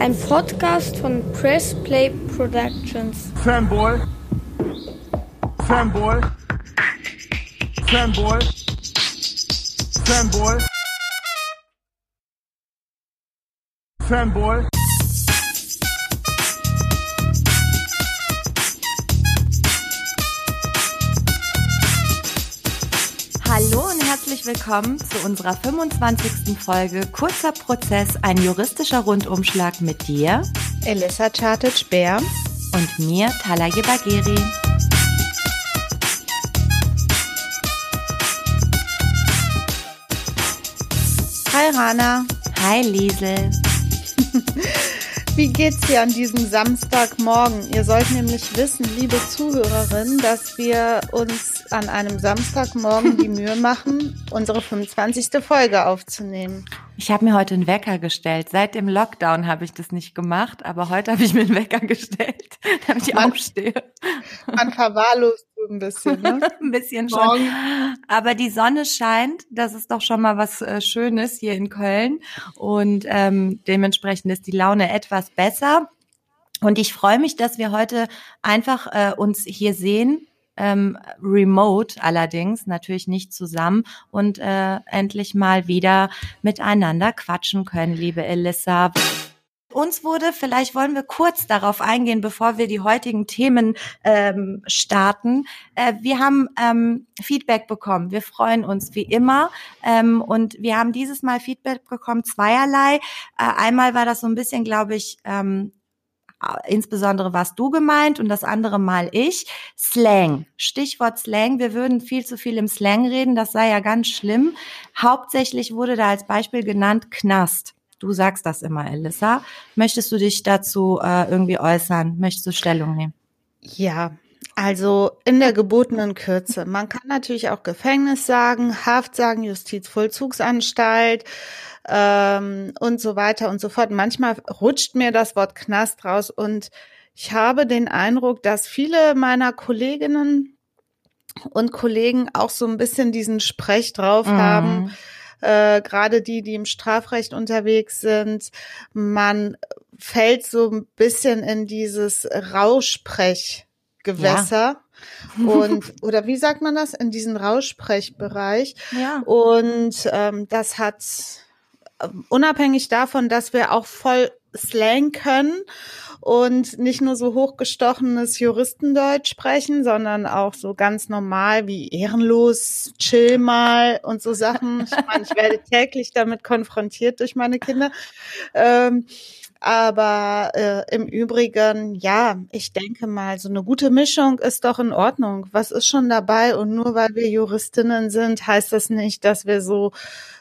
Ein Podcast von Press Play Productions. Fanboy. Fanboy. Fanboy. Fanboy. Fanboy. Herzlich willkommen zu unserer 25. Folge Kurzer Prozess, ein juristischer Rundumschlag mit dir, Elissa Chartic-Bär und mir, Talaye Bagheri. Hi Rana. Hi Liesel. Wie geht's dir an diesem Samstagmorgen? Ihr sollt nämlich wissen, liebe Zuhörerin, dass wir uns an einem Samstagmorgen die Mühe machen, unsere 25. Folge aufzunehmen. Ich habe mir heute einen Wecker gestellt. Seit dem Lockdown habe ich das nicht gemacht, aber heute habe ich mir einen Wecker gestellt, damit ich Man- aufstehe. Man verwahrlost so ein bisschen, ne? ein bisschen Morgen. schon. Aber die Sonne scheint, das ist doch schon mal was äh, Schönes hier in Köln. Und ähm, dementsprechend ist die Laune etwas besser. Und ich freue mich, dass wir heute einfach äh, uns hier sehen. Ähm, remote allerdings, natürlich nicht zusammen und äh, endlich mal wieder miteinander quatschen können, liebe Elissa. Uns wurde, vielleicht wollen wir kurz darauf eingehen, bevor wir die heutigen Themen ähm, starten. Äh, wir haben ähm, Feedback bekommen. Wir freuen uns wie immer. Ähm, und wir haben dieses Mal Feedback bekommen, zweierlei. Äh, einmal war das so ein bisschen, glaube ich, ähm, äh, insbesondere warst du gemeint und das andere Mal ich. Slang. Stichwort Slang. Wir würden viel zu viel im Slang reden. Das sei ja ganz schlimm. Hauptsächlich wurde da als Beispiel genannt Knast. Du sagst das immer, Elissa. Möchtest du dich dazu äh, irgendwie äußern? Möchtest du Stellung nehmen? Ja, also in der gebotenen Kürze. Man kann natürlich auch Gefängnis sagen, Haft sagen, Justizvollzugsanstalt ähm, und so weiter und so fort. Manchmal rutscht mir das Wort Knast raus und ich habe den Eindruck, dass viele meiner Kolleginnen und Kollegen auch so ein bisschen diesen Sprech drauf Mhm. haben. Äh, gerade die, die im Strafrecht unterwegs sind. Man fällt so ein bisschen in dieses Raussprechgewässer. Und, oder wie sagt man das? In diesen Raussprechbereich. Ja. Und ähm, das hat ähm, unabhängig davon, dass wir auch voll Slang können und nicht nur so hochgestochenes Juristendeutsch sprechen, sondern auch so ganz normal wie ehrenlos, chill mal und so Sachen. Ich meine, ich werde täglich damit konfrontiert durch meine Kinder. Ähm, aber äh, im Übrigen, ja, ich denke mal, so eine gute Mischung ist doch in Ordnung. Was ist schon dabei? Und nur weil wir Juristinnen sind, heißt das nicht, dass wir so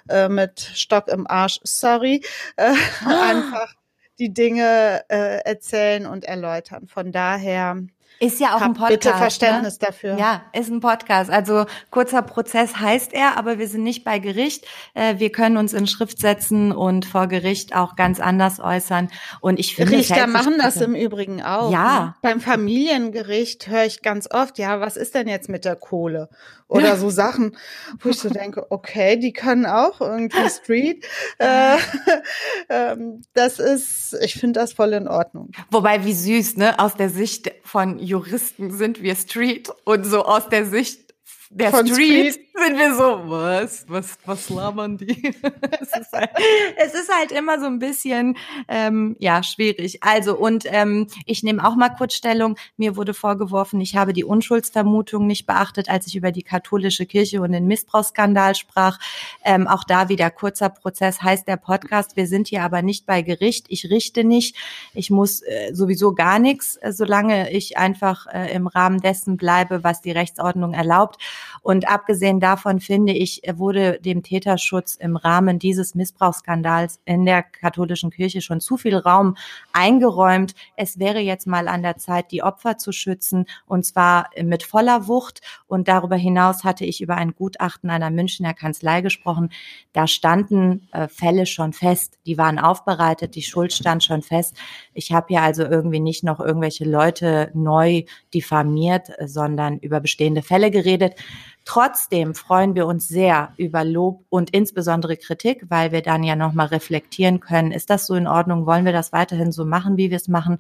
äh, mit Stock im Arsch, sorry, äh, einfach die Dinge äh, erzählen und erläutern. Von daher Ist ja auch ein habt Podcast. bitte Verständnis ne? dafür. Ja, ist ein Podcast. Also kurzer Prozess heißt er, aber wir sind nicht bei Gericht. Äh, wir können uns in Schrift setzen und vor Gericht auch ganz anders äußern. Und ich finde, Richter machen das im Übrigen auch. Ja. Ne? Beim Familiengericht höre ich ganz oft, ja, was ist denn jetzt mit der Kohle? Oder so Sachen, wo ich so denke, okay, die können auch irgendwie Street. Äh, ähm, das ist, ich finde das voll in Ordnung. Wobei, wie süß, ne? Aus der Sicht von Juristen sind wir Street und so aus der Sicht der Street, Street. Sind wir so, was, was, was labern die? es, ist halt, es ist halt immer so ein bisschen, ähm, ja, schwierig. Also, und ähm, ich nehme auch mal kurz Stellung. Mir wurde vorgeworfen, ich habe die Unschuldsvermutung nicht beachtet, als ich über die katholische Kirche und den Missbrauchsskandal sprach. Ähm, auch da wieder kurzer Prozess heißt der Podcast. Wir sind hier aber nicht bei Gericht. Ich richte nicht. Ich muss äh, sowieso gar nichts, äh, solange ich einfach äh, im Rahmen dessen bleibe, was die Rechtsordnung erlaubt. Und abgesehen davon finde ich, wurde dem Täterschutz im Rahmen dieses Missbrauchsskandals in der katholischen Kirche schon zu viel Raum eingeräumt. Es wäre jetzt mal an der Zeit, die Opfer zu schützen und zwar mit voller Wucht. Und darüber hinaus hatte ich über ein Gutachten einer Münchner Kanzlei gesprochen. Da standen äh, Fälle schon fest. Die waren aufbereitet. Die Schuld stand schon fest. Ich habe hier also irgendwie nicht noch irgendwelche Leute neu diffamiert, sondern über bestehende Fälle geredet. Trotzdem freuen wir uns sehr über Lob und insbesondere Kritik, weil wir dann ja nochmal reflektieren können. Ist das so in Ordnung? Wollen wir das weiterhin so machen, wie wir es machen?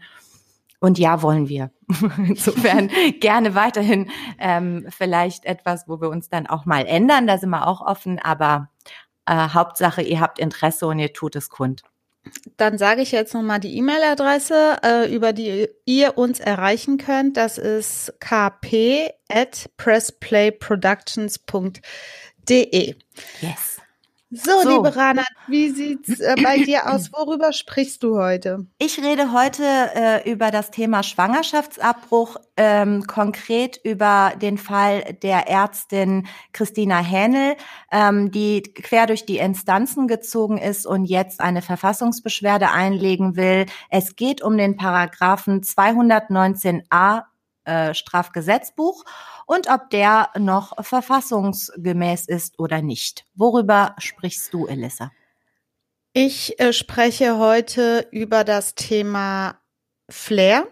Und ja, wollen wir. Insofern gerne weiterhin ähm, vielleicht etwas, wo wir uns dann auch mal ändern. Da sind wir auch offen. Aber äh, Hauptsache, ihr habt Interesse und ihr tut es kund. Dann sage ich jetzt nochmal die E-Mail-Adresse, äh, über die ihr uns erreichen könnt. Das ist kp at pressplayproductions.de. Yes. So, so, liebe Rana, wie sieht's äh, bei dir aus? Worüber sprichst du heute? Ich rede heute äh, über das Thema Schwangerschaftsabbruch, ähm, konkret über den Fall der Ärztin Christina Hähnel, ähm, die quer durch die Instanzen gezogen ist und jetzt eine Verfassungsbeschwerde einlegen will. Es geht um den Paragraphen 219a äh, Strafgesetzbuch und ob der noch verfassungsgemäß ist oder nicht. Worüber sprichst du, Elissa? Ich äh, spreche heute über das Thema Flair.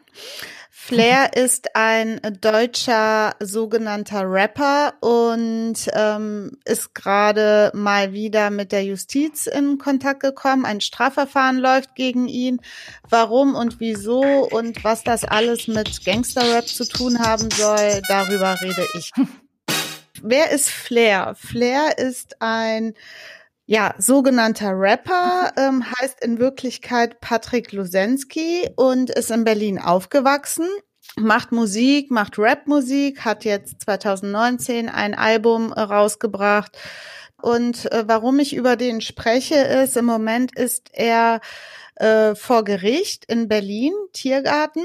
Flair ist ein deutscher sogenannter Rapper und ähm, ist gerade mal wieder mit der Justiz in Kontakt gekommen. Ein Strafverfahren läuft gegen ihn. Warum und wieso und was das alles mit Gangsterrap zu tun haben soll, darüber rede ich. Wer ist Flair? Flair ist ein ja, sogenannter Rapper ähm, heißt in Wirklichkeit Patrick Lusensky und ist in Berlin aufgewachsen, macht Musik, macht Rapmusik, hat jetzt 2019 ein Album rausgebracht. Und äh, warum ich über den spreche, ist, im Moment ist er äh, vor Gericht in Berlin, Tiergarten.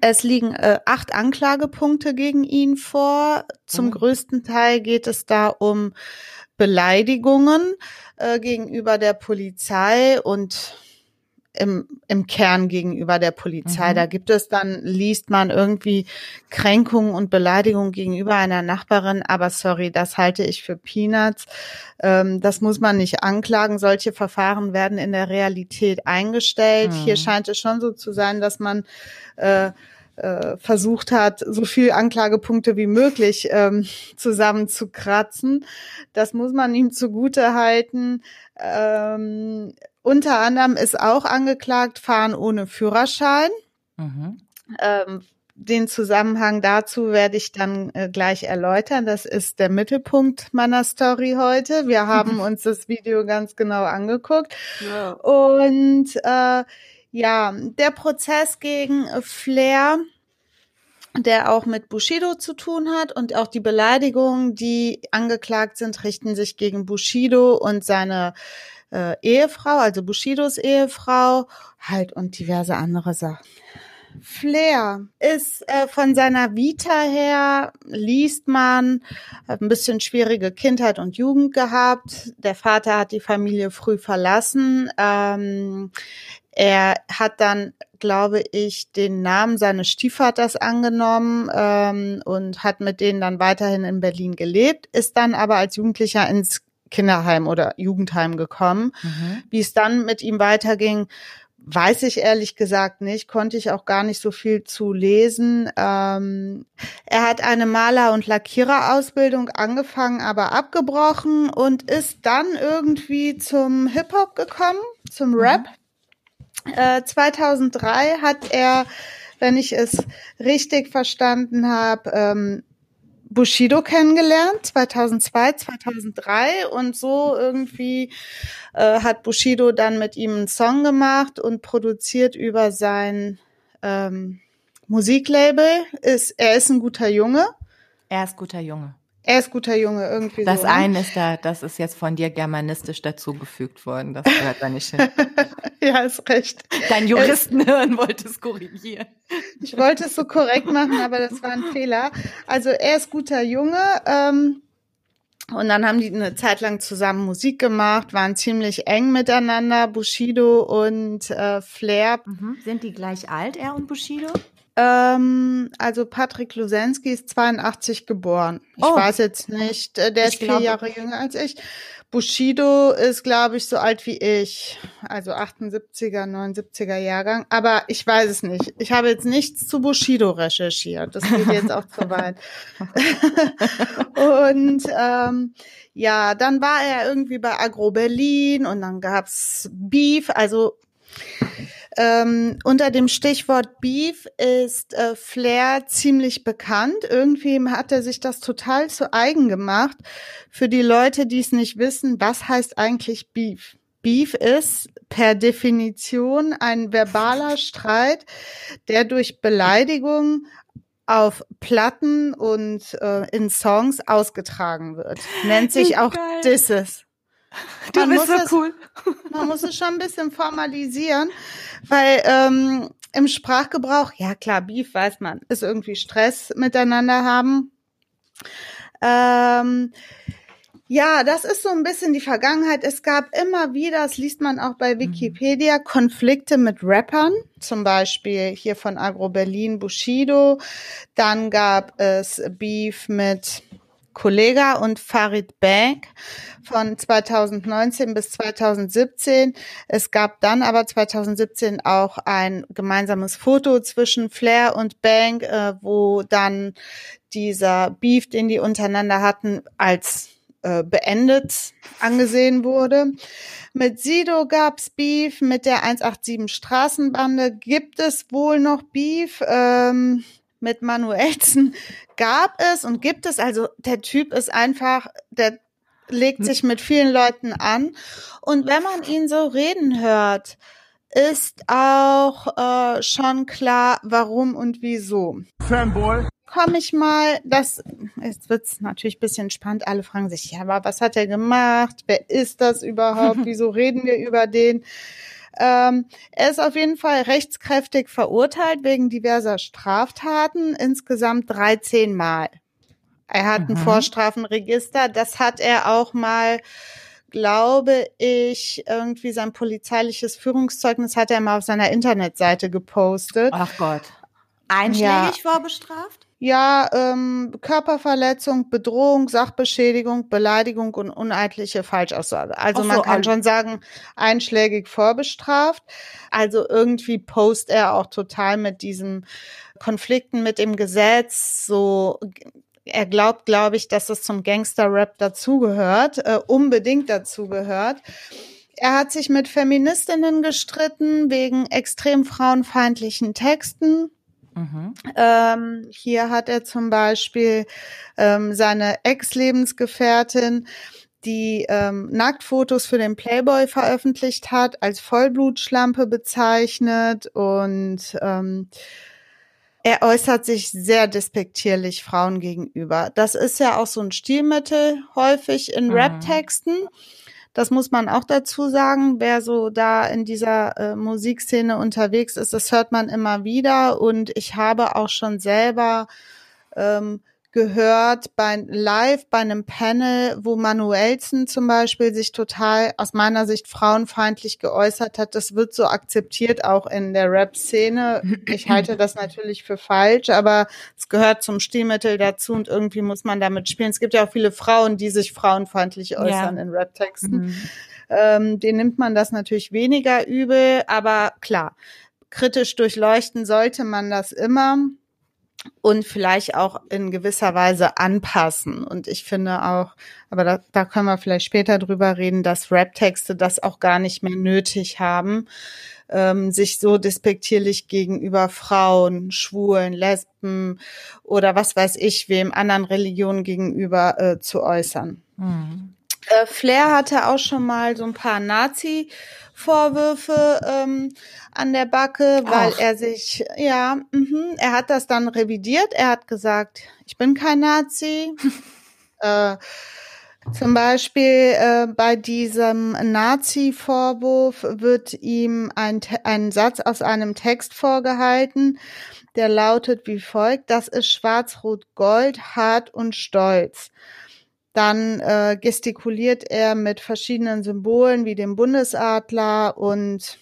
Es liegen äh, acht Anklagepunkte gegen ihn vor. Zum mhm. größten Teil geht es da um Beleidigungen äh, gegenüber der Polizei und im, im Kern gegenüber der Polizei. Mhm. Da gibt es dann, liest man irgendwie Kränkungen und Beleidigungen gegenüber einer Nachbarin, aber sorry, das halte ich für Peanuts. Ähm, das muss man nicht anklagen. Solche Verfahren werden in der Realität eingestellt. Mhm. Hier scheint es schon so zu sein, dass man äh, äh, versucht hat, so viel Anklagepunkte wie möglich ähm, zusammenzukratzen. Das muss man ihm zugute halten. Ähm, unter anderem ist auch angeklagt Fahren ohne Führerschein. Mhm. Ähm, den Zusammenhang dazu werde ich dann äh, gleich erläutern. Das ist der Mittelpunkt meiner Story heute. Wir haben uns das Video ganz genau angeguckt. Ja. Und äh, ja, der Prozess gegen Flair, der auch mit Bushido zu tun hat und auch die Beleidigungen, die angeklagt sind, richten sich gegen Bushido und seine äh, Ehefrau, also Bushidos Ehefrau, halt und diverse andere Sachen. Flair ist äh, von seiner Vita her, liest man, hat ein bisschen schwierige Kindheit und Jugend gehabt. Der Vater hat die Familie früh verlassen. Ähm, er hat dann, glaube ich, den Namen seines Stiefvaters angenommen ähm, und hat mit denen dann weiterhin in Berlin gelebt, ist dann aber als Jugendlicher ins Kinderheim oder Jugendheim gekommen. Mhm. Wie es dann mit ihm weiterging, weiß ich ehrlich gesagt nicht, konnte ich auch gar nicht so viel zu lesen. Ähm, er hat eine Maler- und Lackiererausbildung angefangen, aber abgebrochen und ist dann irgendwie zum Hip-Hop gekommen, zum. Rap. Mhm. 2003 äh, hat er, wenn ich es richtig verstanden habe, ähm, Bushido kennengelernt, 2002, 2003 und so irgendwie äh, hat Bushido dann mit ihm einen Song gemacht und produziert über sein ähm, Musiklabel. Ist, er ist ein guter Junge. Er ist guter Junge. Er ist guter Junge, irgendwie das so. Das ne? eine ist da, das ist jetzt von dir germanistisch dazugefügt worden. Das gehört da nicht hin. ja, ist recht. Dein Juristenhirn wollte es korrigieren. Ich wollte es so korrekt machen, aber das war ein Fehler. Also er ist guter Junge. Ähm, und dann haben die eine Zeit lang zusammen Musik gemacht, waren ziemlich eng miteinander, Bushido und äh, Flair. Mhm. Sind die gleich alt, er und Bushido? Ähm, also Patrick Lusensky ist 82 geboren. Ich Oh. weiß jetzt nicht, äh, der Ich ist vier Jahre jünger als ich. Bushido ist, glaube ich, so alt wie ich. Also 78er, 79er Jahrgang. Aber ich weiß es nicht. Ich habe jetzt nichts zu Bushido recherchiert. Das geht jetzt auch zu weit. und ähm, ja, dann war er irgendwie bei Agro Berlin und dann gab's Beef. Also ähm, unter dem Stichwort Beef ist äh, Flair ziemlich bekannt. Irgendwie hat er sich das total zu eigen gemacht. Für die Leute, die es nicht wissen, was heißt eigentlich Beef? Beef ist per Definition ein verbaler Streit, der durch Beleidigung auf Platten und äh, in Songs ausgetragen wird. Nennt sich auch. Disses. Du Man bist muss so es- cool. Man muss es schon ein bisschen formalisieren, weil ähm, im Sprachgebrauch, ja klar, Beef weiß man, ist irgendwie Stress miteinander haben. Ähm, ja, das ist so ein bisschen die Vergangenheit. Es gab immer wieder, das liest man auch bei Wikipedia, Konflikte mit Rappern, zum Beispiel hier von Agro Berlin Bushido. Dann gab es Beef mit Kollega und Farid Bank von 2019 bis 2017. Es gab dann aber 2017 auch ein gemeinsames Foto zwischen Flair und Bank, äh, wo dann dieser Beef, den die untereinander hatten, als äh, beendet angesehen wurde. Mit Sido gab's Beef, mit der 187 Straßenbande gibt es wohl noch Beef. Ähm, mit Manuelsen gab es und gibt es. Also der Typ ist einfach, der legt sich mit vielen Leuten an. Und wenn man ihn so reden hört, ist auch äh, schon klar, warum und wieso. Fanboy. Komme ich mal, das, jetzt wird's natürlich ein bisschen spannend. Alle fragen sich, ja, aber was hat er gemacht? Wer ist das überhaupt? Wieso reden wir über den? Ähm, er ist auf jeden Fall rechtskräftig verurteilt wegen diverser Straftaten, insgesamt 13 Mal. Er hat ein Mhm. Vorstrafenregister, das hat er auch mal, glaube ich, irgendwie sein polizeiliches Führungszeugnis hat er mal auf seiner Internetseite gepostet. Ach Gott. Einschlägig Ja. vorbestraft? Ja, ähm, Körperverletzung, Bedrohung, Sachbeschädigung, Beleidigung und uneidliche Falschaussage. Also so, man kann alle. schon sagen, einschlägig vorbestraft. Also irgendwie post er auch total mit diesen Konflikten mit dem Gesetz. So, er glaubt, glaube ich, dass es zum Gangster-Rap dazugehört, äh, unbedingt dazugehört. Er hat sich mit Feministinnen gestritten wegen extrem frauenfeindlichen Texten. Mhm. Ähm, hier hat er zum Beispiel ähm, seine Ex-Lebensgefährtin, die ähm, Nacktfotos für den Playboy veröffentlicht hat, als Vollblutschlampe bezeichnet und ähm, er äußert sich sehr despektierlich Frauen gegenüber. Das ist ja auch so ein Stilmittel häufig in Mhm. Rap-Texten. Das muss man auch dazu sagen. Wer so da in dieser äh, Musikszene unterwegs ist, das hört man immer wieder. Und ich habe auch schon selber ähm, gehört bei live bei einem Panel, wo Manuelsen zum Beispiel sich total aus meiner Sicht frauenfeindlich geäußert hat. Das wird so akzeptiert auch in der Rap-Szene. Ich halte das natürlich für falsch, aber es gehört zum Stilmittel dazu und irgendwie muss man damit spielen. Es gibt ja auch viele Frauen, die sich frauenfeindlich äußern Ja. in Rap-Texten. Mhm. Ähm, den nimmt man das natürlich weniger übel, aber klar, kritisch durchleuchten sollte man das immer und vielleicht auch in gewisser Weise anpassen. Und ich finde auch, aber da, da können wir vielleicht später drüber reden, dass Rap-Texte das auch gar nicht mehr nötig haben, ähm, sich so despektierlich gegenüber Frauen, Schwulen, Lesben oder was weiß ich wem anderen Religionen gegenüber äh, zu äußern. Mhm. Äh, Flair hatte auch schon mal so ein paar Nazi-Vorwürfe ähm, an der Backe, weil Ach. er sich, ja, mhm, er hat das dann revidiert. Er hat gesagt, ich bin kein Nazi. äh, zum Beispiel äh, bei diesem Nazi-Vorwurf wird ihm ein, ein Satz aus einem Text vorgehalten, der lautet wie folgt, das ist schwarz-rot-gold, hart und stolz. Dann äh, gestikuliert er mit verschiedenen Symbolen wie dem Bundesadler und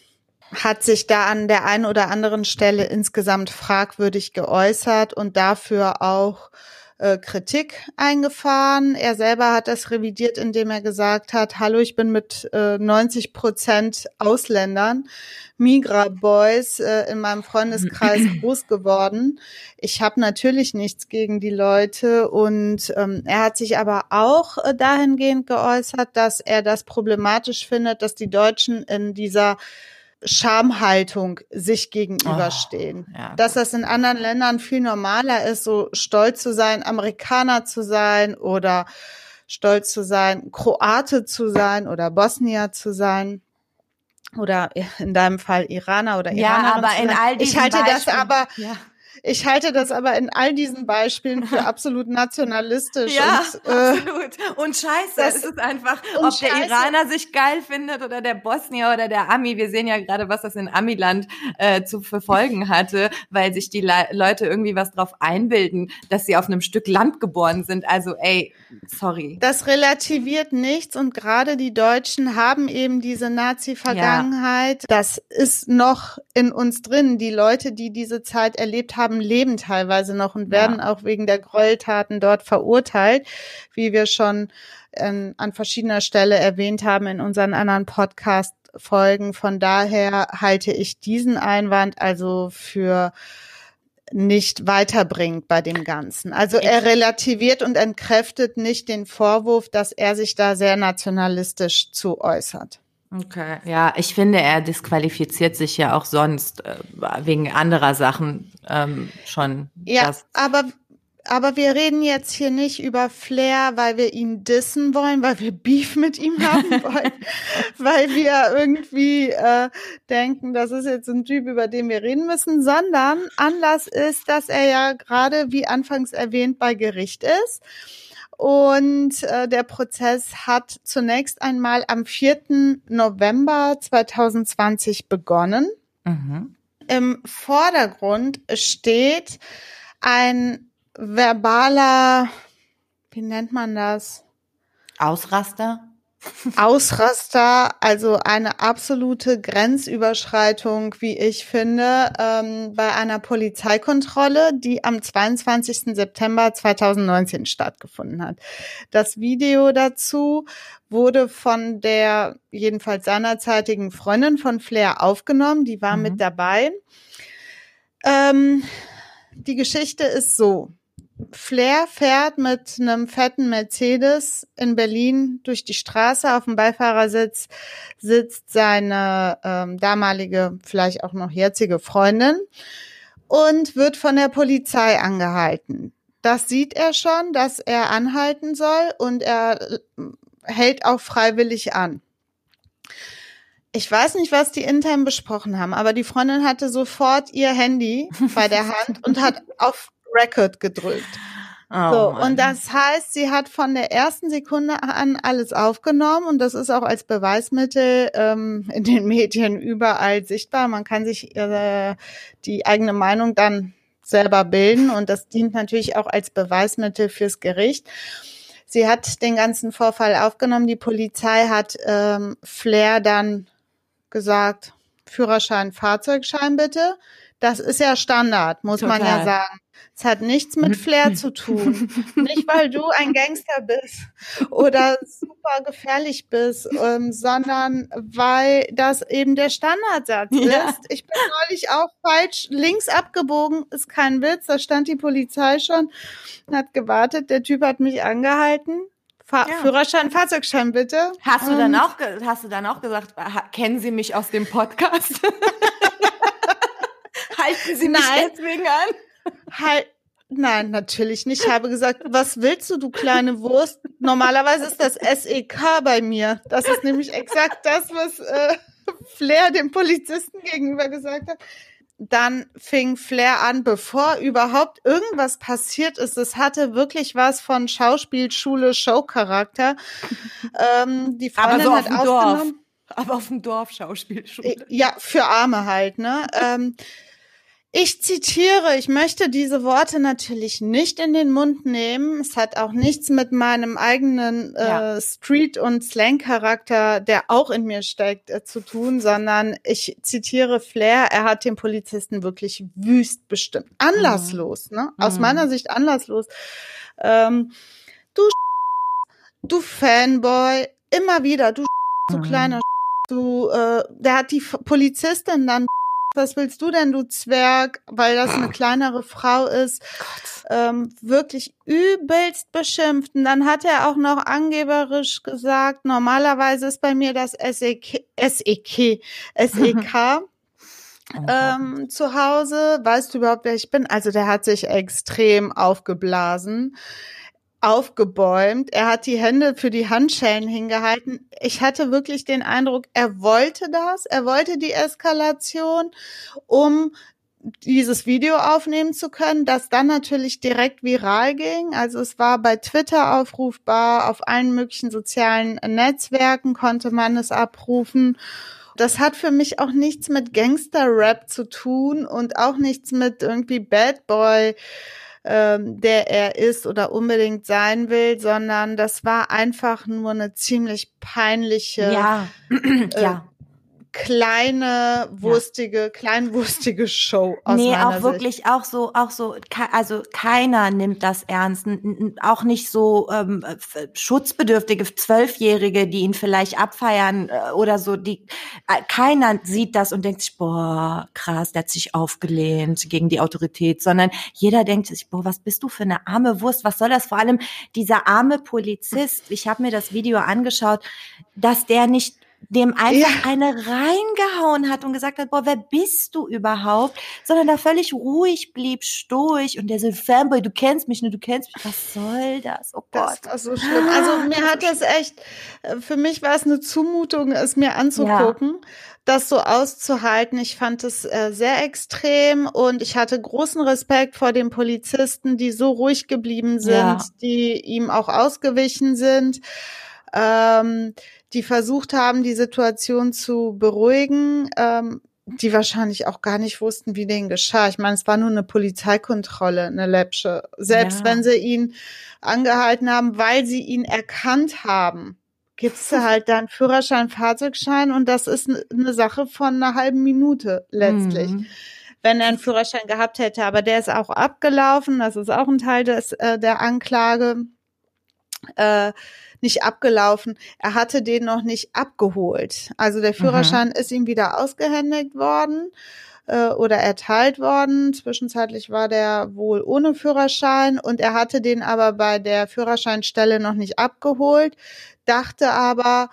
hat sich da an der einen oder anderen Stelle insgesamt fragwürdig geäußert und dafür auch äh, Kritik eingefahren. Er selber hat das revidiert, indem er gesagt hat, hallo, ich bin mit äh, 90 Prozent Ausländern, Migra-Boys äh, in meinem Freundeskreis groß geworden. Ich habe natürlich nichts gegen die Leute und ähm, er hat sich aber auch äh, dahingehend geäußert, dass er das problematisch findet, dass die Deutschen in dieser Schamhaltung sich gegenüberstehen. Oh, ja. Dass das in anderen Ländern viel normaler ist, so stolz zu sein, Amerikaner zu sein oder stolz zu sein, Kroate zu sein oder Bosnier zu sein oder in deinem Fall Iraner oder Iraner. Ja, aber in all diesen Ich halte Beispielen, das aber ja. Ich halte das aber in all diesen Beispielen für absolut nationalistisch. Ja, und, äh, absolut. Und scheiße, das- es ist einfach, ob der scheiße. Iraner sich geil findet oder der Bosnier oder der Ami. Wir sehen ja gerade, was das in Amiland äh, zu verfolgen hatte, weil sich die Le Leute irgendwie was drauf einbilden, dass sie auf einem Stück Land geboren sind. Also, ey, sorry. Das relativiert nichts und gerade die Deutschen haben eben diese Nazi-Vergangenheit. Das ist noch in uns drin. Die Leute, die diese Zeit erlebt haben, leben teilweise noch und werden auch wegen der Gräueltaten dort verurteilt, wie wir schon ähm, an verschiedener Stelle erwähnt haben in unseren anderen Podcast-Folgen. Von daher halte ich diesen Einwand also für nicht weiterbringt bei dem Ganzen. Also er relativiert und entkräftet nicht den Vorwurf, dass er sich da sehr nationalistisch zu äußert. Okay, ja, ich finde, er disqualifiziert sich ja auch sonst äh, wegen anderer Sachen ähm, schon. Ja, aber aber wir reden jetzt hier nicht über Flair, weil wir ihn dissen wollen, weil wir Beef mit ihm haben wollen, weil wir irgendwie äh, denken, das ist jetzt ein Typ, über den wir reden müssen, sondern Anlass ist, dass er ja gerade, wie anfangs erwähnt, bei Gericht ist. Und äh, der Prozess hat zunächst einmal am 4. November 2020 begonnen. Mhm. Im Vordergrund steht ein verbaler, wie nennt man das? Ausraster? Ausraster, also eine absolute Grenzüberschreitung, wie ich finde, ähm, bei einer Polizeikontrolle, die am 22. September 2019 stattgefunden hat. Das Video dazu wurde von der jedenfalls seinerzeitigen Freundin von Flair aufgenommen, die war Mhm. mit dabei. Ähm, die Geschichte ist so. Flair fährt mit einem fetten Mercedes in Berlin durch die Straße. Auf dem Beifahrersitz sitzt seine ähm, damalige, vielleicht auch noch jetzige Freundin und wird von der Polizei angehalten. Das sieht er schon, dass er anhalten soll und er äh, hält auch freiwillig an. Ich weiß nicht, was die intern besprochen haben, aber die Freundin hatte sofort ihr Handy bei der Hand und hat auf Record gedrückt. Oh, So, Mann. und das heißt, sie hat von der ersten Sekunde an alles aufgenommen und das ist auch als Beweismittel ähm, in den Medien überall sichtbar. Man kann sich äh, die eigene Meinung dann selber bilden und das dient natürlich auch als Beweismittel fürs Gericht. Sie hat den ganzen Vorfall aufgenommen. Die Polizei hat ähm, Flair dann gesagt, Führerschein, Fahrzeugschein bitte. Das ist ja Standard, muss man ja Total. sagen. Es hat nichts mit Flair zu tun. Nicht, weil du ein Gangster bist oder super gefährlich bist, ähm, sondern weil das eben der Standardsatz Ja. ist. Ich bin neulich auch falsch links abgebogen, ist kein Witz. Da stand die Polizei schon und hat gewartet. Der Typ hat mich angehalten. Fahr Ja. Führerschein, Fahrzeugschein bitte. Hast du Und- dann auch, hast du dann auch gesagt, kennen Sie mich aus dem Podcast? Halten Sie mich Nein. deswegen an? Halt, nein, natürlich nicht. Ich habe gesagt, was willst du, du kleine Wurst? Normalerweise ist das SEK bei mir. Das ist nämlich exakt das, was äh, Flair dem Polizisten gegenüber gesagt hat. Dann fing Flair an, bevor überhaupt irgendwas passiert ist. Es hatte wirklich was von Schauspielschule, Showcharakter. Ähm, die Aber Freundin so auf hat dem Dorf. aufgenommen. Aber auf dem Dorf Schauspielschule. Ja, für Arme halt, ne? ähm, Ich zitiere, ich möchte diese Worte natürlich nicht in den Mund nehmen. Es hat auch nichts mit meinem eigenen äh, Street- und Slang-Charakter, der auch in mir steckt, äh, zu tun, sondern ich zitiere Flair, er hat den Polizisten wirklich wüst bestimmt. Anlasslos, mhm. ne? Aus mhm. meiner Sicht anlasslos. Ähm, du du Fanboy, immer wieder, du du mhm. kleiner du, äh, der hat die Polizistin dann was willst du denn, du Zwerg, weil das eine kleinere Frau ist, ähm, wirklich übelst beschimpft. Und dann hat er auch noch angeberisch gesagt, normalerweise ist bei mir das SEK, SEK, SEK. ähm, zu Hause, weißt du überhaupt, wer ich bin? Also der hat sich extrem aufgeblasen aufgebäumt. Er hat die Hände für die Handschellen hingehalten. Ich hatte wirklich den Eindruck, er wollte das. Er wollte die Eskalation, um dieses Video aufnehmen zu können, das dann natürlich direkt viral ging. Also es war bei Twitter aufrufbar, auf allen möglichen sozialen Netzwerken konnte man es abrufen. Das hat für mich auch nichts mit Gangster-Rap zu tun und auch nichts mit irgendwie Bad Boy ähm, der er ist oder unbedingt sein will, sondern das war einfach nur eine ziemlich peinliche ja. Äh, ja kleine, wurstige, ja. kleinwurstige Show aus Nee, auch Sicht. wirklich auch so, auch so, also keiner nimmt das ernst. Auch nicht so ähm, schutzbedürftige Zwölfjährige, die ihn vielleicht abfeiern äh, oder so. Die äh, keiner sieht das und denkt sich, boah, krass, der hat sich aufgelehnt gegen die Autorität, sondern jeder denkt sich, boah, was bist du für eine arme Wurst? Was soll das? Vor allem dieser arme Polizist. Ich habe mir das Video angeschaut, dass der nicht dem einfach ja. eine reingehauen hat und gesagt hat, boah, wer bist du überhaupt? Sondern da völlig ruhig blieb, stoisch und der so, Fanboy, du kennst mich, ne, du kennst mich. Was soll das? Oh Gott. Das war so schlimm. Also mir hat das echt, äh, für mich war es eine Zumutung, es mir anzugucken. Ja. Das so auszuhalten, ich fand es äh, sehr extrem und ich hatte großen Respekt vor den Polizisten, die so ruhig geblieben sind, ja. die ihm auch ausgewichen sind. Ähm, die versucht haben, die Situation zu beruhigen, ähm, die wahrscheinlich auch gar nicht wussten, wie denen geschah. Ich meine, es war nur eine Polizeikontrolle, eine Läppsche. Selbst ja. wenn sie ihn angehalten haben, weil sie ihn erkannt haben, gibt's da halt dann Führerschein, Fahrzeugschein und das ist eine Sache von einer halben Minute letztlich. Mhm. Wenn er einen Führerschein gehabt hätte, aber der ist auch abgelaufen, das ist auch ein Teil des, äh, der Anklage. Äh, nicht abgelaufen. Er hatte den noch nicht abgeholt. Also der Führerschein mhm. ist ihm wieder ausgehändigt worden äh, oder erteilt worden. Zwischenzeitlich war der wohl ohne Führerschein und er hatte den aber bei der Führerscheinstelle noch nicht abgeholt, dachte aber,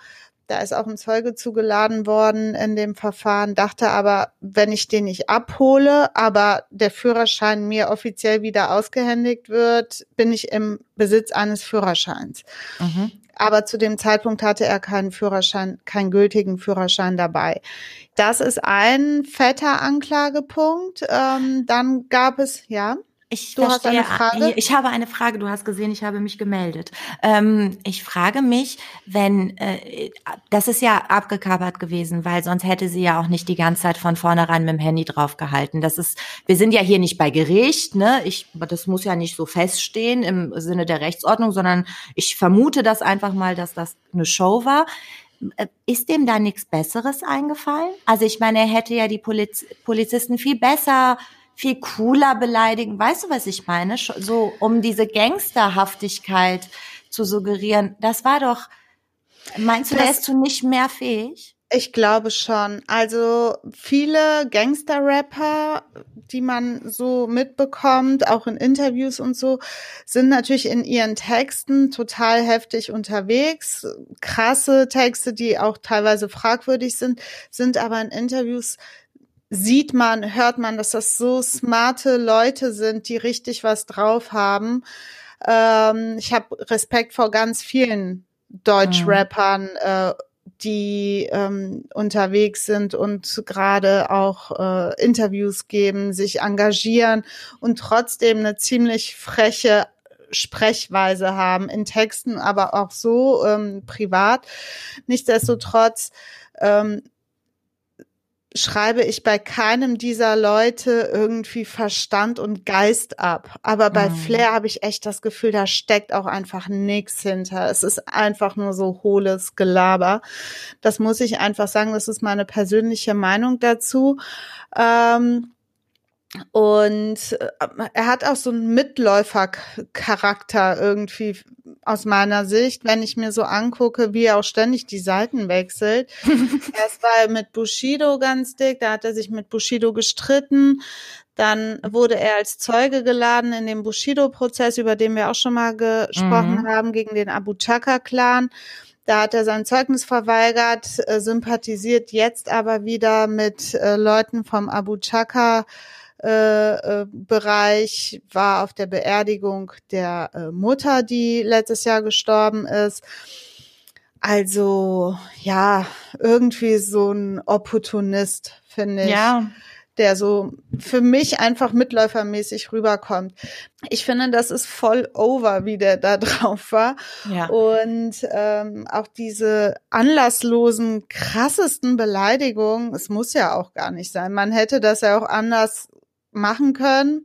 da ist auch ein Zeuge zugeladen worden in dem Verfahren, dachte aber, wenn ich den nicht abhole, aber der Führerschein mir offiziell wieder ausgehändigt wird, bin ich im Besitz eines Führerscheins. Mhm aber zu dem Zeitpunkt hatte er keinen Führerschein, keinen gültigen Führerschein dabei. Das ist ein fetter Anklagepunkt. Ähm, dann gab es, ja. Ich du verstehe, hast eine Frage? Ich habe eine Frage. Du hast gesehen, ich habe mich gemeldet. Ähm, ich frage mich, wenn äh, das ist ja abgekapert gewesen, weil sonst hätte sie ja auch nicht die ganze Zeit von vornherein mit dem Handy draufgehalten. Das ist, wir sind ja hier nicht bei Gericht, ne? Ich, das muss ja nicht so feststehen im Sinne der Rechtsordnung, sondern ich vermute das einfach mal, dass das eine Show war. Äh, ist dem da nichts Besseres eingefallen? Also ich meine, er hätte ja die Poliz Polizisten viel besser viel cooler beleidigen. Weißt du, was ich meine? So, um diese Gangsterhaftigkeit zu suggerieren. Das war doch, meinst du, das, der ist zu nicht mehr fähig? Ich glaube schon. Also viele Gangster-Rapper, die man so mitbekommt, auch in Interviews und so, sind natürlich in ihren Texten total heftig unterwegs. Krasse Texte, die auch teilweise fragwürdig sind, sind aber in Interviews sieht man, hört man, dass das so smarte Leute sind, die richtig was drauf haben. Ähm, ich habe Respekt vor ganz vielen Deutsch-Rappern, mhm. äh, die ähm, unterwegs sind und gerade auch äh, Interviews geben, sich engagieren und trotzdem eine ziemlich freche Sprechweise haben in Texten, aber auch so ähm, privat. Nichtsdestotrotz ähm, schreibe ich bei keinem dieser Leute irgendwie Verstand und Geist ab. Aber bei mhm. Flair habe ich echt das Gefühl, da steckt auch einfach nichts hinter. Es ist einfach nur so hohles Gelaber. Das muss ich einfach sagen. Das ist meine persönliche Meinung dazu. Ähm, und äh, er hat auch so einen Mitläufercharakter irgendwie aus meiner Sicht, wenn ich mir so angucke, wie er auch ständig die Seiten wechselt. Erst war er mit Bushido ganz dick, da hat er sich mit Bushido gestritten. Dann wurde er als Zeuge geladen in dem Bushido-Prozess, über den wir auch schon mal gesprochen mhm. haben, gegen den Abu Chaka-Clan. Da hat er sein Zeugnis verweigert, äh, sympathisiert jetzt aber wieder mit äh, Leuten vom Abu Chaka äh, äh, Bereich, war auf der Beerdigung der äh, Mutter, die letztes Jahr gestorben ist. Also ja, irgendwie so ein Opportunist, finde ich. Ja der so für mich einfach mitläufermäßig rüberkommt. Ich finde, das ist voll over, wie der da drauf war. Ja. Und ähm, auch diese anlasslosen, krassesten Beleidigungen, es muss ja auch gar nicht sein. Man hätte das ja auch anders machen können,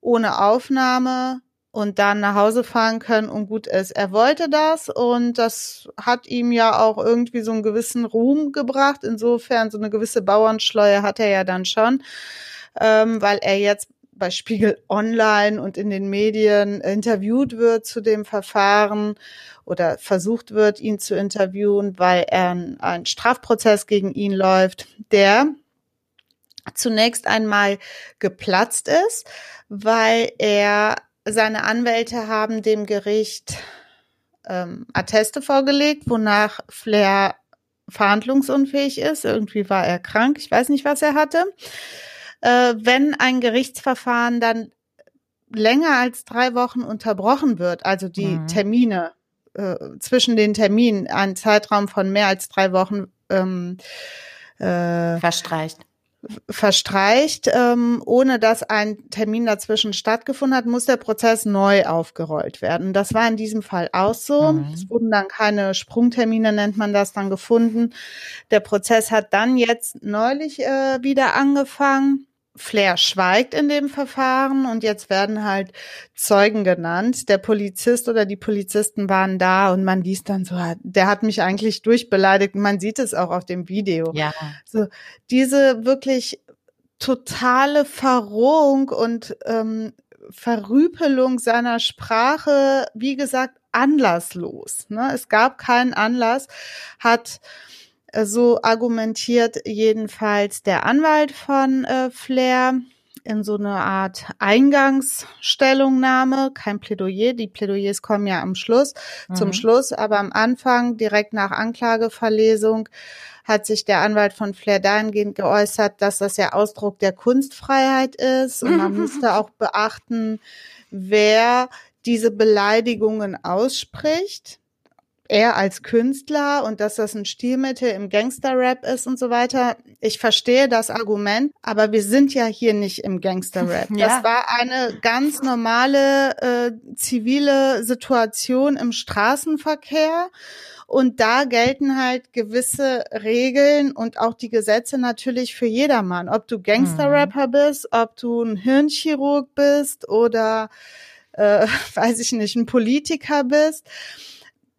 ohne Aufnahme und dann nach Hause fahren können und gut ist. Er wollte das und das hat ihm ja auch irgendwie so einen gewissen Ruhm gebracht. Insofern so eine gewisse Bauernschleue hat er ja dann schon, ähm, weil er jetzt bei Spiegel Online und in den Medien interviewt wird zu dem Verfahren oder versucht wird, ihn zu interviewen, weil er ein Strafprozess gegen ihn läuft, der zunächst einmal geplatzt ist, weil er seine Anwälte haben dem Gericht ähm, Atteste vorgelegt, wonach Flair verhandlungsunfähig ist. Irgendwie war er krank, ich weiß nicht, was er hatte. Äh, wenn ein Gerichtsverfahren dann länger als drei Wochen unterbrochen wird, also die mhm. Termine äh, zwischen den Terminen, ein Zeitraum von mehr als drei Wochen ähm, äh, verstreicht verstreicht, ähm, ohne dass ein Termin dazwischen stattgefunden hat, muss der Prozess neu aufgerollt werden. Das war in diesem Fall auch so. Mhm. Es wurden dann keine Sprungtermine, nennt man das, dann gefunden. Der Prozess hat dann jetzt neulich äh, wieder angefangen. Flair schweigt in dem Verfahren und jetzt werden halt Zeugen genannt. Der Polizist oder die Polizisten waren da und man liest dann so, der hat mich eigentlich durchbeleidigt. Man sieht es auch auf dem Video. Ja. So diese wirklich totale Verrohung und ähm, Verrüpelung seiner Sprache, wie gesagt, anlasslos. Ne? Es gab keinen Anlass, hat so argumentiert jedenfalls der Anwalt von äh, Flair in so eine Art Eingangsstellungnahme, kein Plädoyer. Die Plädoyers kommen ja am Schluss, mhm. zum Schluss, aber am Anfang, direkt nach Anklageverlesung, hat sich der Anwalt von Flair dahingehend geäußert, dass das ja Ausdruck der Kunstfreiheit ist und man müsste auch beachten, wer diese Beleidigungen ausspricht er als Künstler und dass das ein Stilmittel im Gangster-Rap ist und so weiter. Ich verstehe das Argument, aber wir sind ja hier nicht im Gangster-Rap. Ja. Das war eine ganz normale äh, zivile Situation im Straßenverkehr. Und da gelten halt gewisse Regeln und auch die Gesetze natürlich für jedermann. Ob du Gangster-Rapper mhm. bist, ob du ein Hirnchirurg bist oder, äh, weiß ich nicht, ein Politiker bist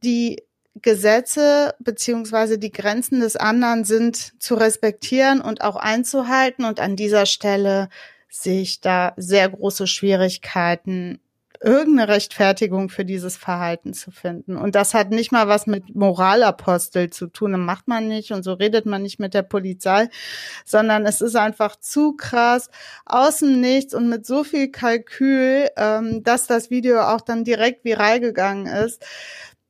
die Gesetze beziehungsweise die Grenzen des anderen sind zu respektieren und auch einzuhalten. Und an dieser Stelle sehe ich da sehr große Schwierigkeiten, irgendeine Rechtfertigung für dieses Verhalten zu finden. Und das hat nicht mal was mit Moralapostel zu tun. Das macht man nicht und so redet man nicht mit der Polizei, sondern es ist einfach zu krass, außen nichts und mit so viel Kalkül, ähm, dass das Video auch dann direkt viral gegangen ist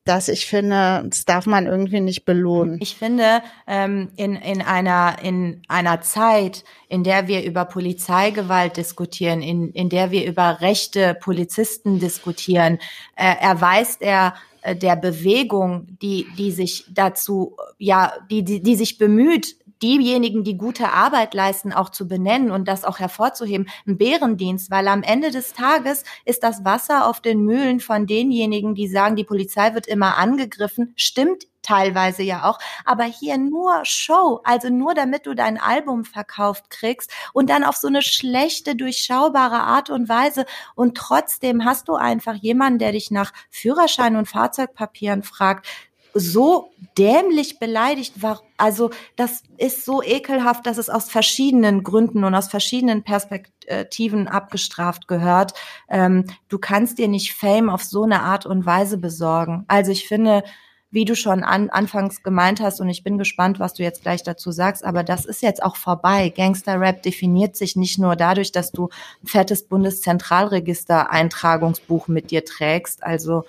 dass ich finde, das darf man irgendwie nicht belohnen. Ich finde, ähm, in, in, einer, in einer Zeit, in der wir über Polizeigewalt diskutieren, in, in der wir über rechte Polizisten diskutieren, äh, erweist er äh, der Bewegung, die, die sich dazu, ja, die, die, die sich bemüht, diejenigen, die gute Arbeit leisten, auch zu benennen und das auch hervorzuheben, ein Bärendienst, weil am Ende des Tages ist das Wasser auf den Mühlen von denjenigen, die sagen, die Polizei wird immer angegriffen, stimmt teilweise ja auch, aber hier nur Show, also nur damit du dein Album verkauft kriegst und dann auf so eine schlechte, durchschaubare Art und Weise. Und trotzdem hast du einfach jemanden, der dich nach Führerschein und Fahrzeugpapieren fragt, so dämlich beleidigt war. Also das ist so ekelhaft, dass es aus verschiedenen Gründen und aus verschiedenen Perspektiven abgestraft gehört. Ähm, du kannst dir nicht Fame auf so eine Art und Weise besorgen. Also ich finde, wie du schon an, anfangs gemeint hast, und ich bin gespannt, was du jetzt gleich dazu sagst, aber das ist jetzt auch vorbei. Gangster-Rap definiert sich nicht nur dadurch, dass du ein fettes Bundeszentralregister-Eintragungsbuch mit dir trägst. Also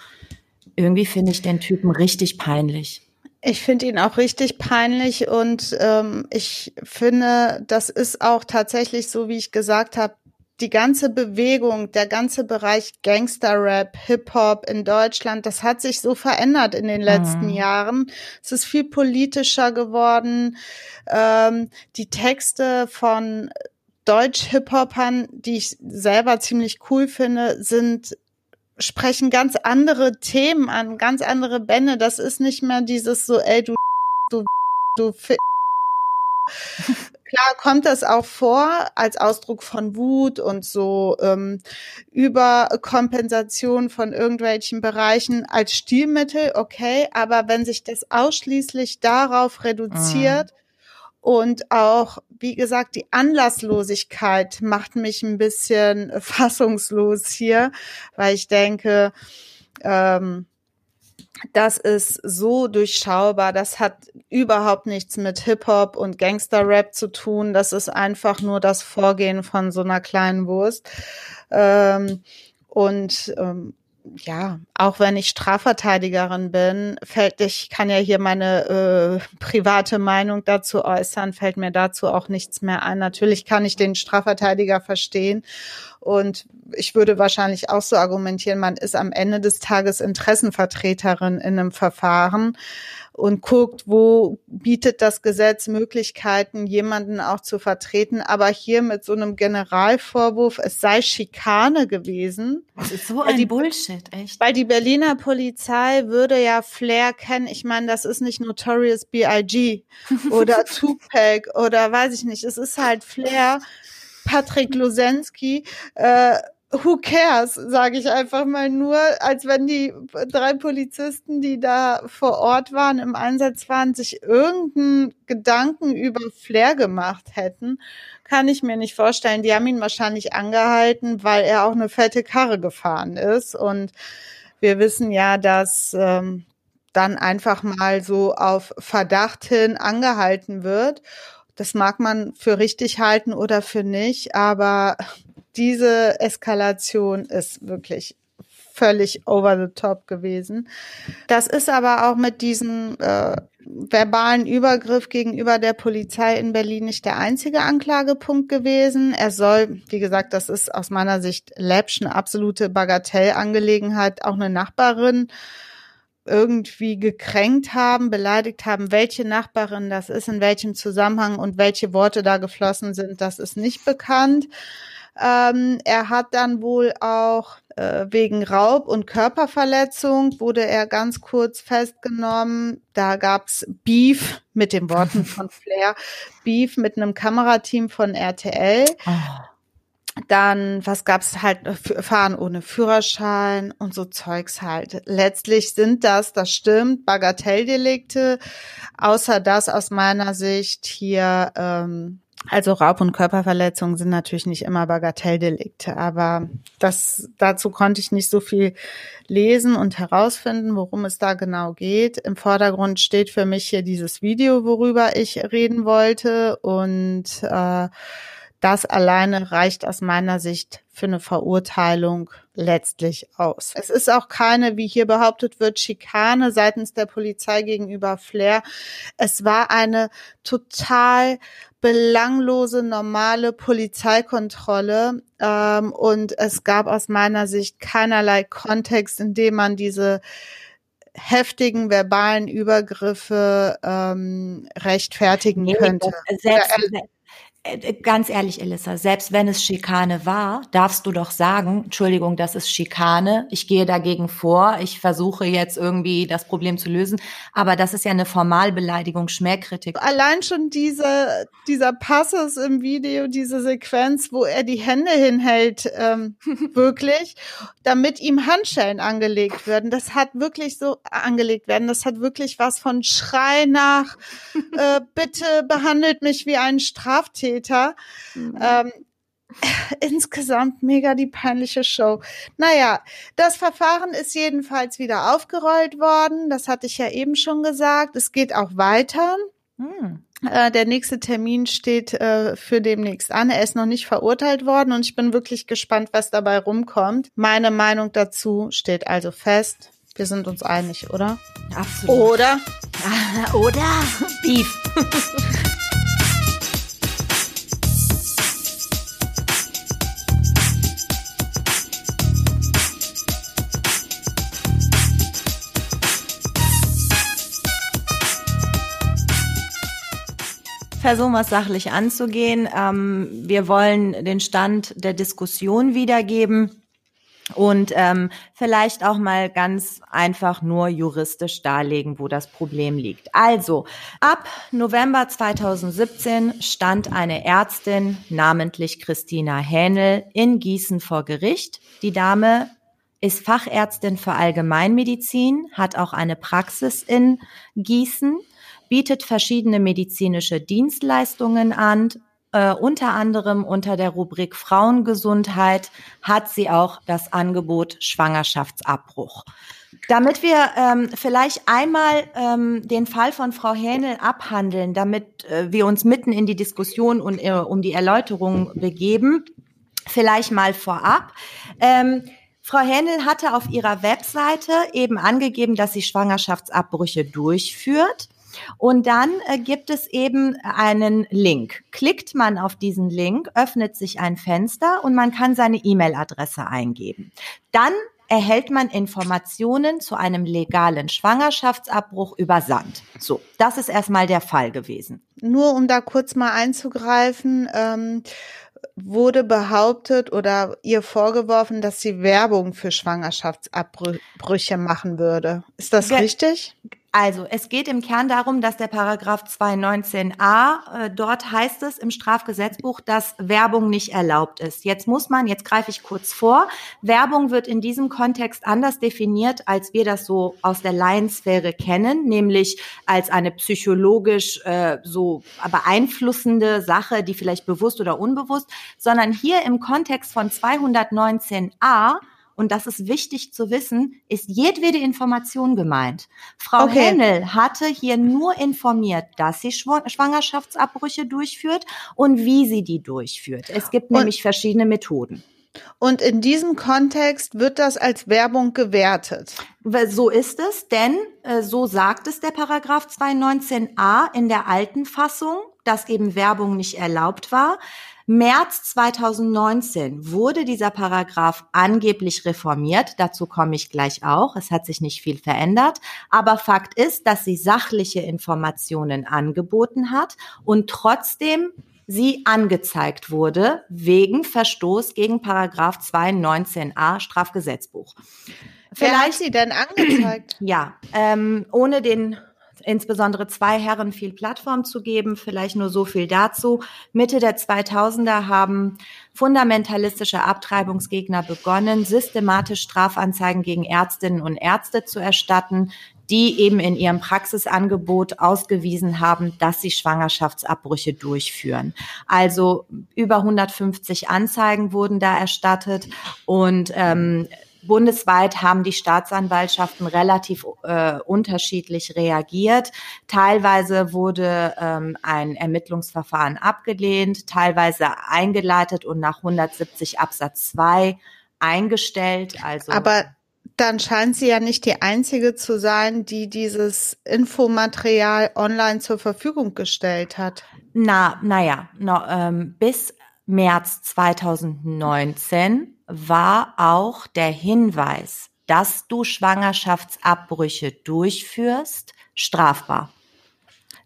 irgendwie finde ich den Typen richtig peinlich. Ich finde ihn auch richtig peinlich und ähm, ich finde, das ist auch tatsächlich so, wie ich gesagt habe, die ganze Bewegung, der ganze Bereich Gangster-Rap, Hip-Hop in Deutschland, das hat sich so verändert in den letzten mhm. Jahren. Es ist viel politischer geworden. Ähm, die Texte von Deutsch-Hip-Hopern, die ich selber ziemlich cool finde, sind sprechen ganz andere Themen an, ganz andere Bände. Das ist nicht mehr dieses so, ey, du, du, du, Klar kommt das auch vor als Ausdruck von Wut und so ähm, Überkompensation von irgendwelchen Bereichen als Stilmittel, okay, aber wenn sich das ausschließlich darauf reduziert, mhm und auch, wie gesagt, die Anlasslosigkeit macht mich ein bisschen fassungslos hier, weil ich denke, ähm, das ist so durchschaubar. Das hat überhaupt nichts mit Hip-Hop und Gangster-Rap zu tun. Das ist einfach nur das Vorgehen von so einer kleinen Wurst. Ähm, und ähm, ja, auch wenn ich Strafverteidigerin bin, fällt, ich kann ja hier meine äh, private Meinung dazu äußern, fällt mir dazu auch nichts mehr ein. Natürlich kann ich den Strafverteidiger verstehen und ich würde wahrscheinlich auch so argumentieren, man ist am Ende des Tages Interessenvertreterin in einem Verfahren und guckt, wo bietet das Gesetz Möglichkeiten, jemanden auch zu vertreten. Aber hier mit so einem Generalvorwurf, es sei Schikane gewesen. Das ist so ein die, Bullshit, echt. Weil die Berliner Polizei würde ja Flair kennen. Ich meine, das ist nicht Notorious B.I.G. oder Tupac oder weiß ich nicht. Es ist halt Flair. Patrick Losensky, äh, who cares, sage ich einfach mal nur, als wenn die drei Polizisten, die da vor Ort waren, im Einsatz waren, sich irgendeinen Gedanken über Flair gemacht hätten, kann ich mir nicht vorstellen. Die haben ihn wahrscheinlich angehalten, weil er auch eine fette Karre gefahren ist. Und wir wissen ja, dass ähm, dann einfach mal so auf Verdacht hin angehalten wird. Das mag man für richtig halten oder für nicht, aber diese Eskalation ist wirklich völlig over the top gewesen. Das ist aber auch mit diesem äh, verbalen Übergriff gegenüber der Polizei in Berlin nicht der einzige Anklagepunkt gewesen. Er soll, wie gesagt, das ist aus meiner Sicht läppsch, eine absolute Bagatellangelegenheit, auch eine Nachbarin irgendwie gekränkt haben, beleidigt haben. Welche Nachbarin das ist, in welchem Zusammenhang und welche Worte da geflossen sind, das ist nicht bekannt. Ähm, er hat dann wohl auch äh, wegen Raub und Körperverletzung wurde er ganz kurz festgenommen. Da gab's Beef mit den Worten von Flair, Beef mit einem Kamerateam von RTL. Oh. Dann, was gab's halt, Fahren ohne Führerschein und so Zeugs halt. Letztlich sind das, das stimmt, Bagatelldelikte, außer dass aus meiner Sicht hier ähm, also Raub- und Körperverletzungen sind natürlich nicht immer Bagatelldelikte, aber das, dazu konnte ich nicht so viel lesen und herausfinden, worum es da genau geht. Im Vordergrund steht für mich hier dieses Video, worüber ich reden wollte und äh, das alleine reicht aus meiner Sicht für eine Verurteilung letztlich aus. Es ist auch keine, wie hier behauptet wird, Schikane seitens der Polizei gegenüber Flair. Es war eine total belanglose, normale Polizeikontrolle ähm, und es gab aus meiner Sicht keinerlei Kontext, in dem man diese heftigen verbalen Übergriffe ähm, rechtfertigen Nee, könnte. selbst, ganz ehrlich, Elissa, selbst wenn es Schikane war, darfst du doch sagen, Entschuldigung, das ist Schikane, ich gehe dagegen vor, ich versuche jetzt irgendwie das Problem zu lösen, aber das ist ja eine Formalbeleidigung, Schmähkritik. allein schon diese, dieser Passus im Video, diese Sequenz, wo er die Hände hinhält, ähm, wirklich, damit ihm Handschellen angelegt werden. Das hat wirklich so angelegt werden. Das hat wirklich was von Schrei nach, äh, bitte behandelt mich wie ein Straftäter. Ähm, insgesamt mega die peinliche Show. Naja, das Verfahren ist jedenfalls wieder aufgerollt worden. Das hatte ich ja eben schon gesagt. Es geht auch weiter. Hm. Äh, der nächste Termin steht äh, für demnächst an. Er ist noch nicht verurteilt worden und ich bin wirklich gespannt, was dabei rumkommt. Meine Meinung dazu steht also fest. Wir sind uns einig, oder? Absolut. Oder? Oder? Beef. versuchen wir es sachlich anzugehen. Ähm, wir wollen den Stand der Diskussion wiedergeben und ähm, vielleicht auch mal ganz einfach nur juristisch darlegen, wo das Problem liegt. Also, ab November 2017 stand eine Ärztin, namentlich Christina Hähnel, in Gießen vor Gericht. Die Dame ist Fachärztin für Allgemeinmedizin, hat auch eine Praxis in Gießen bietet verschiedene medizinische Dienstleistungen an. Äh, unter anderem unter der Rubrik Frauengesundheit hat sie auch das Angebot Schwangerschaftsabbruch. Damit wir ähm, vielleicht einmal ähm, den Fall von Frau Hähnel abhandeln, damit äh, wir uns mitten in die Diskussion und äh, um die Erläuterung begeben, vielleicht mal vorab. Ähm, Frau Hähnel hatte auf ihrer Webseite eben angegeben, dass sie Schwangerschaftsabbrüche durchführt. Und dann äh, gibt es eben einen Link. Klickt man auf diesen Link, öffnet sich ein Fenster und man kann seine E-Mail-Adresse eingeben. Dann erhält man Informationen zu einem legalen Schwangerschaftsabbruch übersandt. So, das ist erstmal der Fall gewesen. Nur um da kurz mal einzugreifen, ähm, wurde behauptet oder ihr vorgeworfen, dass sie Werbung für Schwangerschaftsabbrüche machen würde. Ist das Ge richtig? Also, es geht im Kern darum, dass der Paragraph 219a, äh, dort heißt es im Strafgesetzbuch, dass Werbung nicht erlaubt ist. Jetzt muss man, jetzt greife ich kurz vor, Werbung wird in diesem Kontext anders definiert, als wir das so aus der Laiensphäre kennen, nämlich als eine psychologisch äh, so beeinflussende Sache, die vielleicht bewusst oder unbewusst, sondern hier im Kontext von 219a und das ist wichtig zu wissen, ist jedwede Information gemeint. Frau Okay. Hennel hatte hier nur informiert, dass sie Schw Schwangerschaftsabbrüche durchführt und wie sie die durchführt. Es gibt Und- nämlich verschiedene Methoden. Und in diesem Kontext wird das als Werbung gewertet. So ist es, denn äh, so sagt es der Paragraph 219a in der alten Fassung, dass eben Werbung nicht erlaubt war. März 2019 wurde dieser Paragraph angeblich reformiert. Dazu komme ich gleich auch. Es hat sich nicht viel verändert. Aber Fakt ist, dass sie sachliche Informationen angeboten hat und trotzdem sie angezeigt wurde wegen Verstoß gegen Paragraph 219a Strafgesetzbuch. Wer hat sie denn angezeigt? Ja, ähm, ohne den insbesondere zwei Herren viel Plattform zu geben, vielleicht nur so viel dazu. Mitte der 2000er haben fundamentalistische Abtreibungsgegner begonnen, systematisch Strafanzeigen gegen Ärztinnen und Ärzte zu erstatten, die eben in ihrem Praxisangebot ausgewiesen haben, dass sie Schwangerschaftsabbrüche durchführen. Also über 150 Anzeigen wurden da erstattet und ähm, Bundesweit haben die Staatsanwaltschaften relativ äh, unterschiedlich reagiert. Teilweise wurde ähm, ein Ermittlungsverfahren abgelehnt, teilweise eingeleitet und nach 170 Absatz 2 eingestellt. Also Aber dann scheint sie ja nicht die einzige zu sein, die dieses Infomaterial online zur Verfügung gestellt hat. Na, naja, no, ähm, bis März 2019 war auch der Hinweis, dass du Schwangerschaftsabbrüche durchführst, strafbar.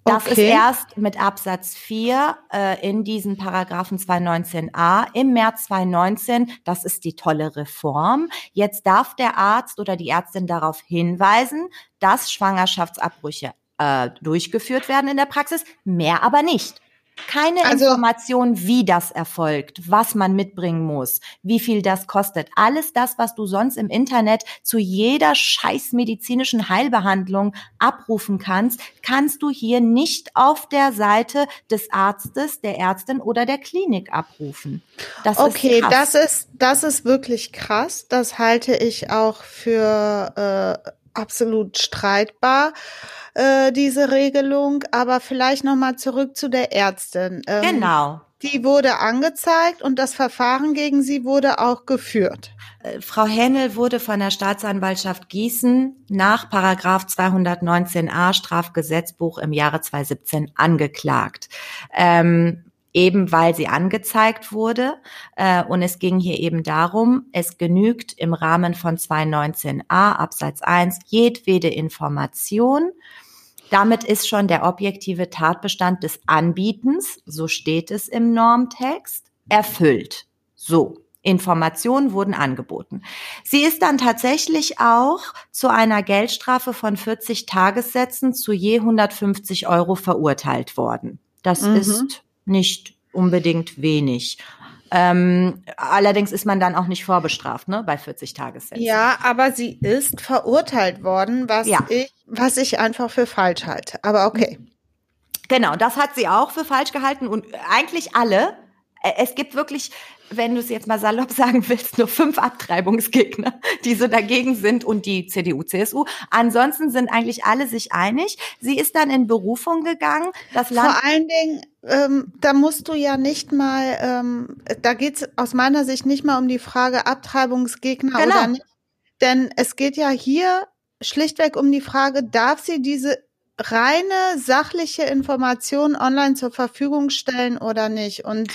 Das okay. ist erst mit Absatz 4 äh, in diesen Paragraphen 219a im März 2019. Das ist die tolle Reform. Jetzt darf der Arzt oder die Ärztin darauf hinweisen, dass Schwangerschaftsabbrüche äh, durchgeführt werden in der Praxis, mehr aber nicht. Keine also, Information, wie das erfolgt, was man mitbringen muss, wie viel das kostet. Alles das, was du sonst im Internet zu jeder scheiß medizinischen Heilbehandlung abrufen kannst, kannst du hier nicht auf der Seite des Arztes, der Ärztin oder der Klinik abrufen. Das okay, ist das ist das ist wirklich krass. Das halte ich auch für äh, absolut streitbar äh, diese Regelung. Aber vielleicht noch mal zurück zu der Ärztin. Ähm, genau. Die wurde angezeigt und das Verfahren gegen sie wurde auch geführt. Äh, Frau Hennel wurde von der Staatsanwaltschaft Gießen nach Paragraph 219a Strafgesetzbuch im Jahre 2017 angeklagt. Ähm, eben weil sie angezeigt wurde. Äh, und es ging hier eben darum, es genügt im Rahmen von 219a Absatz 1 jedwede Information, damit ist schon der objektive Tatbestand des Anbietens, so steht es im Normtext, erfüllt. So. Informationen wurden angeboten. Sie ist dann tatsächlich auch zu einer Geldstrafe von 40 Tagessätzen zu je 150 Euro verurteilt worden. Das mhm. ist nicht unbedingt wenig. Ähm, allerdings ist man dann auch nicht vorbestraft, ne, bei 40 Tagessätzen. Ja, aber sie ist verurteilt worden, was ja. ich, was ich einfach für falsch halte. Aber okay. Genau, das hat sie auch für falsch gehalten und eigentlich alle. Es gibt wirklich wenn du es jetzt mal salopp sagen willst, nur fünf Abtreibungsgegner, die so dagegen sind und die CDU, CSU. Ansonsten sind eigentlich alle sich einig. Sie ist dann in Berufung gegangen. Das Land Vor allen Dingen, ähm, da musst du ja nicht mal, ähm, da geht es aus meiner Sicht nicht mal um die Frage Abtreibungsgegner genau. oder nicht. Denn es geht ja hier schlichtweg um die Frage, darf sie diese reine sachliche Information online zur Verfügung stellen oder nicht? Und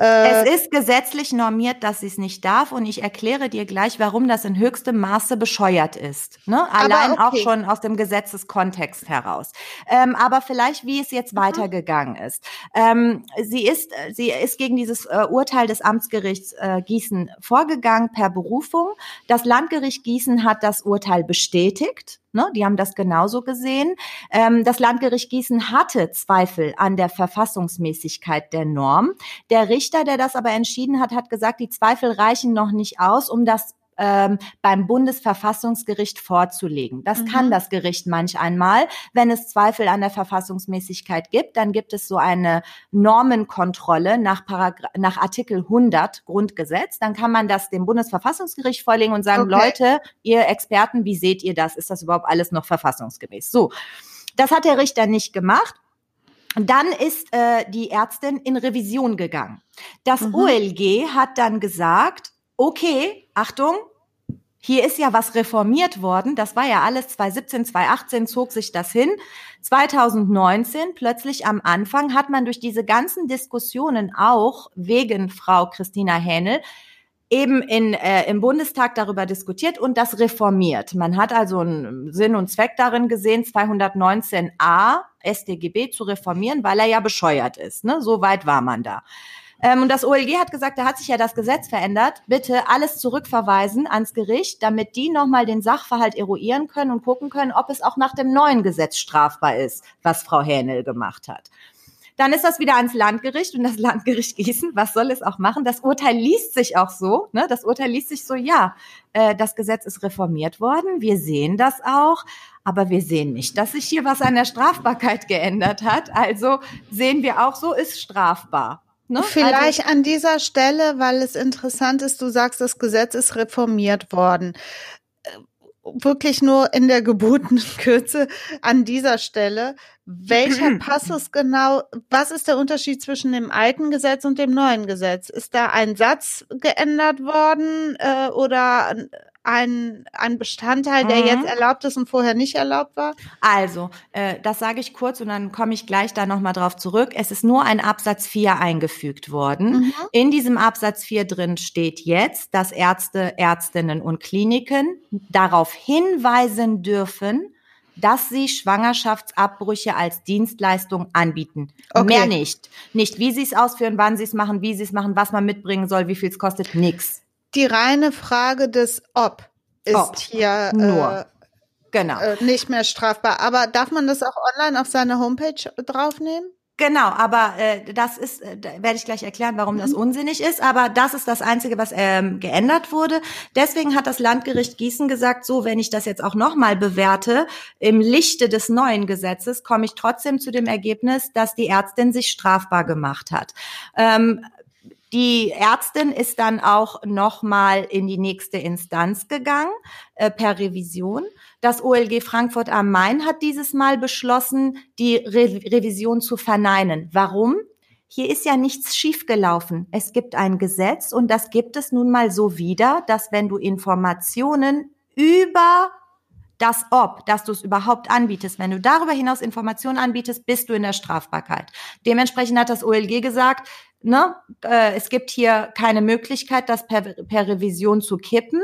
äh, es ist gesetzlich normiert, dass sie es nicht darf und ich erkläre dir gleich, warum das in höchstem Maße bescheuert ist. Ne? Allein okay. auch schon aus dem Gesetzeskontext heraus. Ähm, aber vielleicht, wie es jetzt mhm. weitergegangen ist. Ähm, sie ist, sie ist gegen dieses äh, Urteil des Amtsgerichts äh, Gießen vorgegangen per Berufung. Das Landgericht Gießen hat das Urteil bestätigt. Ne, die haben das genauso gesehen. Ähm, das Landgericht Gießen hatte Zweifel an der Verfassungsmäßigkeit der Norm. Der Richter, der das aber entschieden hat, hat gesagt, die Zweifel reichen noch nicht aus, um das ähm, beim Bundesverfassungsgericht vorzulegen. Das mhm. kann das Gericht manch einmal. Wenn es Zweifel an der Verfassungsmäßigkeit gibt, dann gibt es so eine Normenkontrolle nach, Paragra nach Artikel 100 Grundgesetz. Dann kann man das dem Bundesverfassungsgericht vorlegen und sagen, okay. Leute, ihr Experten, wie seht ihr das? Ist das überhaupt alles noch verfassungsgemäß? So. Das hat der Richter nicht gemacht. Dann ist äh, die Ärztin in Revision gegangen. Das mhm. OLG hat dann gesagt, okay, Achtung, hier ist ja was reformiert worden. Das war ja alles 2017, 2018 zog sich das hin. 2019 plötzlich am Anfang hat man durch diese ganzen Diskussionen auch wegen Frau Christina Hähnel eben in, äh, im Bundestag darüber diskutiert und das reformiert. Man hat also einen Sinn und Zweck darin gesehen, 219a StGB zu reformieren, weil er ja bescheuert ist. Ne? So weit war man da. Ähm, und das OLG hat gesagt, da hat sich ja das Gesetz verändert. Bitte alles zurückverweisen ans Gericht, damit die nochmal den Sachverhalt eruieren können und gucken können, ob es auch nach dem neuen Gesetz strafbar ist, was Frau Hähnel gemacht hat. Dann ist das wieder ans Landgericht und das Landgericht Gießen, was soll es auch machen? Das Urteil liest sich auch so, ne? Das Urteil liest sich so, ja, äh, das Gesetz ist reformiert worden, wir sehen das auch, aber wir sehen nicht, dass sich hier was an der Strafbarkeit geändert hat. Also sehen wir auch, so ist strafbar. Ne? Vielleicht also, an dieser Stelle, weil es interessant ist, du sagst, das Gesetz ist reformiert worden. Äh, wirklich nur in der gebotenen Kürze an dieser Stelle. Welcher Passus genau, was ist der Unterschied zwischen dem alten Gesetz und dem neuen Gesetz? Ist da ein Satz geändert worden äh, oder ein, ein Bestandteil, der mhm. jetzt erlaubt ist und vorher nicht erlaubt war? Also, äh, das sage ich kurz und dann komme ich gleich da nochmal drauf zurück. Es ist nur ein Absatz 4 eingefügt worden. Mhm. In diesem Absatz 4 drin steht jetzt, dass Ärzte, Ärztinnen und Kliniken darauf hinweisen dürfen, dass sie Schwangerschaftsabbrüche als Dienstleistung anbieten. Okay. Mehr nicht. Nicht, wie sie es ausführen, wann sie es machen, wie sie es machen, was man mitbringen soll, wie viel es kostet, nix. Die reine Frage des Ob ist Ob. hier nur. Äh, genau. Äh, nicht mehr strafbar. Aber darf man das auch online auf seine Homepage draufnehmen? Genau, aber äh, das ist, äh, da werde ich gleich erklären, warum das mhm. unsinnig ist. Aber das ist das Einzige, was ähm, geändert wurde. Deswegen hat das Landgericht Gießen gesagt, so, wenn ich das jetzt auch nochmal bewerte, im Lichte des neuen Gesetzes, komme ich trotzdem zu dem Ergebnis, dass die Ärztin sich strafbar gemacht hat. Ähm, die Ärztin ist dann auch nochmal in die nächste Instanz gegangen, äh, per Revision. Das OLG Frankfurt am Main hat dieses Mal beschlossen, die Re Revision zu verneinen. Warum? Hier ist ja nichts schiefgelaufen. Es gibt ein Gesetz und das gibt es nun mal so wieder, dass wenn du Informationen über das Ob, dass du es überhaupt anbietest. Wenn du darüber hinaus Informationen anbietest, bist du in der Strafbarkeit. Dementsprechend hat das OLG gesagt, Ne? Äh, es gibt hier keine Möglichkeit, das per, per Revision zu kippen.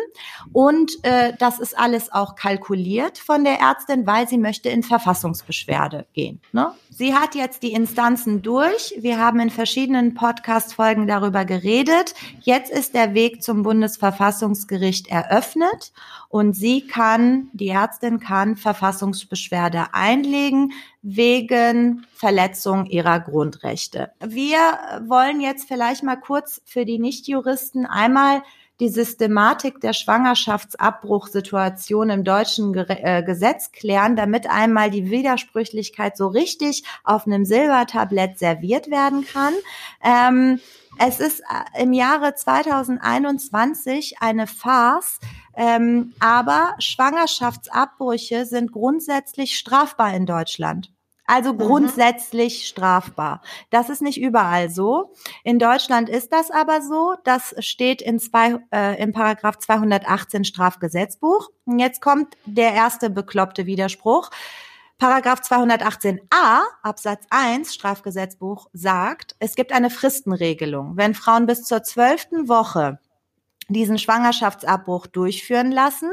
Und äh, das ist alles auch kalkuliert von der Ärztin, weil sie möchte in Verfassungsbeschwerde gehen. Ne? Sie hat jetzt die Instanzen durch. Wir haben in verschiedenen Podcast-Folgen darüber geredet. Jetzt ist der Weg zum Bundesverfassungsgericht eröffnet und sie kann, die Ärztin kann Verfassungsbeschwerde einlegen wegen Verletzung ihrer Grundrechte. Wir wollen jetzt vielleicht mal kurz für die Nichtjuristen einmal die Systematik der Schwangerschaftsabbruchsituation im deutschen äh, Gesetz klären, damit einmal die Widersprüchlichkeit so richtig auf einem Silbertablett serviert werden kann. Ähm, es ist äh, im Jahre 2021 eine Farce, ähm, aber Schwangerschaftsabbrüche sind grundsätzlich strafbar in Deutschland. Also mhm. grundsätzlich mhm. strafbar. Das ist nicht überall so. In Deutschland ist das aber so. Das steht in zwei, äh, im Paragraph 218 Strafgesetzbuch. Und jetzt kommt der erste bekloppte Widerspruch. Paragraph 218a Absatz 1 Strafgesetzbuch sagt, es gibt eine Fristenregelung. Wenn Frauen bis zur zwölften Woche diesen Schwangerschaftsabbruch durchführen lassen,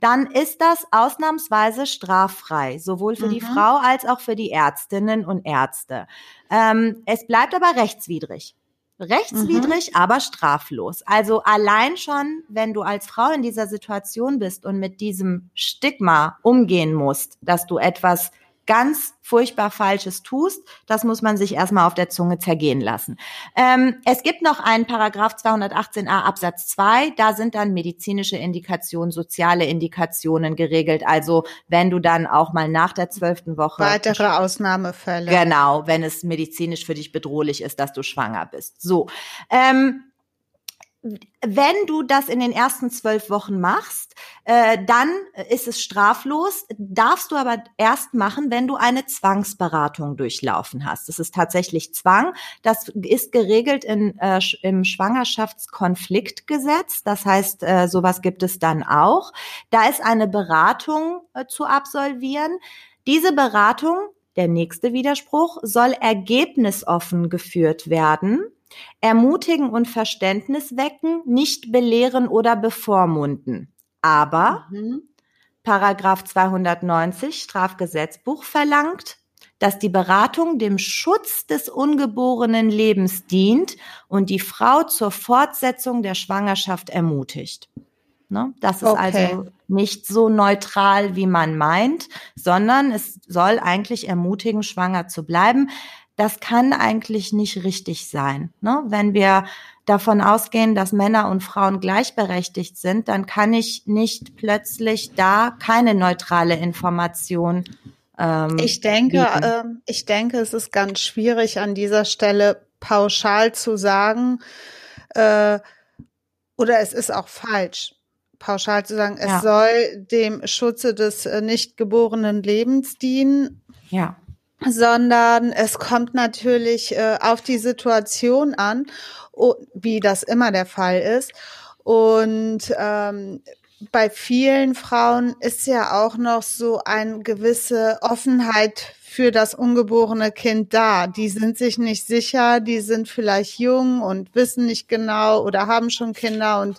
dann ist das ausnahmsweise straffrei, sowohl für mhm. die Frau als auch für die Ärztinnen und Ärzte. Ähm, es bleibt aber rechtswidrig. Rechtswidrig, mhm. aber straflos. Also allein schon, wenn du als Frau in dieser Situation bist und mit diesem Stigma umgehen musst, dass du etwas ganz furchtbar Falsches tust, das muss man sich erstmal auf der Zunge zergehen lassen. Ähm, es gibt noch einen Paragraph 218a Absatz 2, da sind dann medizinische Indikationen, soziale Indikationen geregelt. Also wenn du dann auch mal nach der zwölften Woche. Weitere Ausnahmefälle. Genau, wenn es medizinisch für dich bedrohlich ist, dass du schwanger bist. So. Ähm, wenn du das in den ersten zwölf Wochen machst, äh, dann ist es straflos. Darfst du aber erst machen, wenn du eine Zwangsberatung durchlaufen hast. Das ist tatsächlich Zwang. Das ist geregelt in, äh, im Schwangerschaftskonfliktgesetz. Das heißt, äh, sowas gibt es dann auch. Da ist eine Beratung äh, zu absolvieren. Diese Beratung, der nächste Widerspruch, soll ergebnisoffen geführt werden ermutigen und Verständnis wecken, nicht belehren oder bevormunden. Aber mhm. Paragraph 290 Strafgesetzbuch verlangt, dass die Beratung dem Schutz des ungeborenen Lebens dient und die Frau zur Fortsetzung der Schwangerschaft ermutigt. Ne? Das ist also okay. also nicht so neutral, wie man meint, sondern es soll eigentlich ermutigen, schwanger zu bleiben das kann eigentlich nicht richtig sein. Ne? Wenn wir davon ausgehen, dass Männer und Frauen gleichberechtigt sind, dann kann ich nicht plötzlich da keine neutrale Information. Ähm, ich denke, äh, ich denke, es ist ganz schwierig an dieser Stelle pauschal zu sagen, äh, oder es ist auch falsch pauschal zu sagen, es ja. soll dem Schutze des äh, nicht geborenen Lebens dienen. Ja sondern es kommt natürlich äh, auf die Situation an, wie das immer der Fall ist. Und ähm, bei vielen Frauen ist ja auch noch so eine gewisse Offenheit für das ungeborene Kind da. Die sind sich nicht sicher, die sind vielleicht jung und wissen nicht genau oder haben schon Kinder und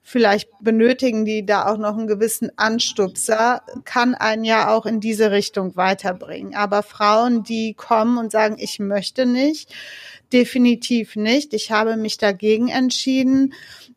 vielleicht benötigen die da auch noch einen gewissen Anstupser, kann einen ja auch in diese Richtung weiterbringen. Aber Frauen, die kommen und sagen, ich möchte nicht, definitiv nicht, ich habe mich dagegen entschieden,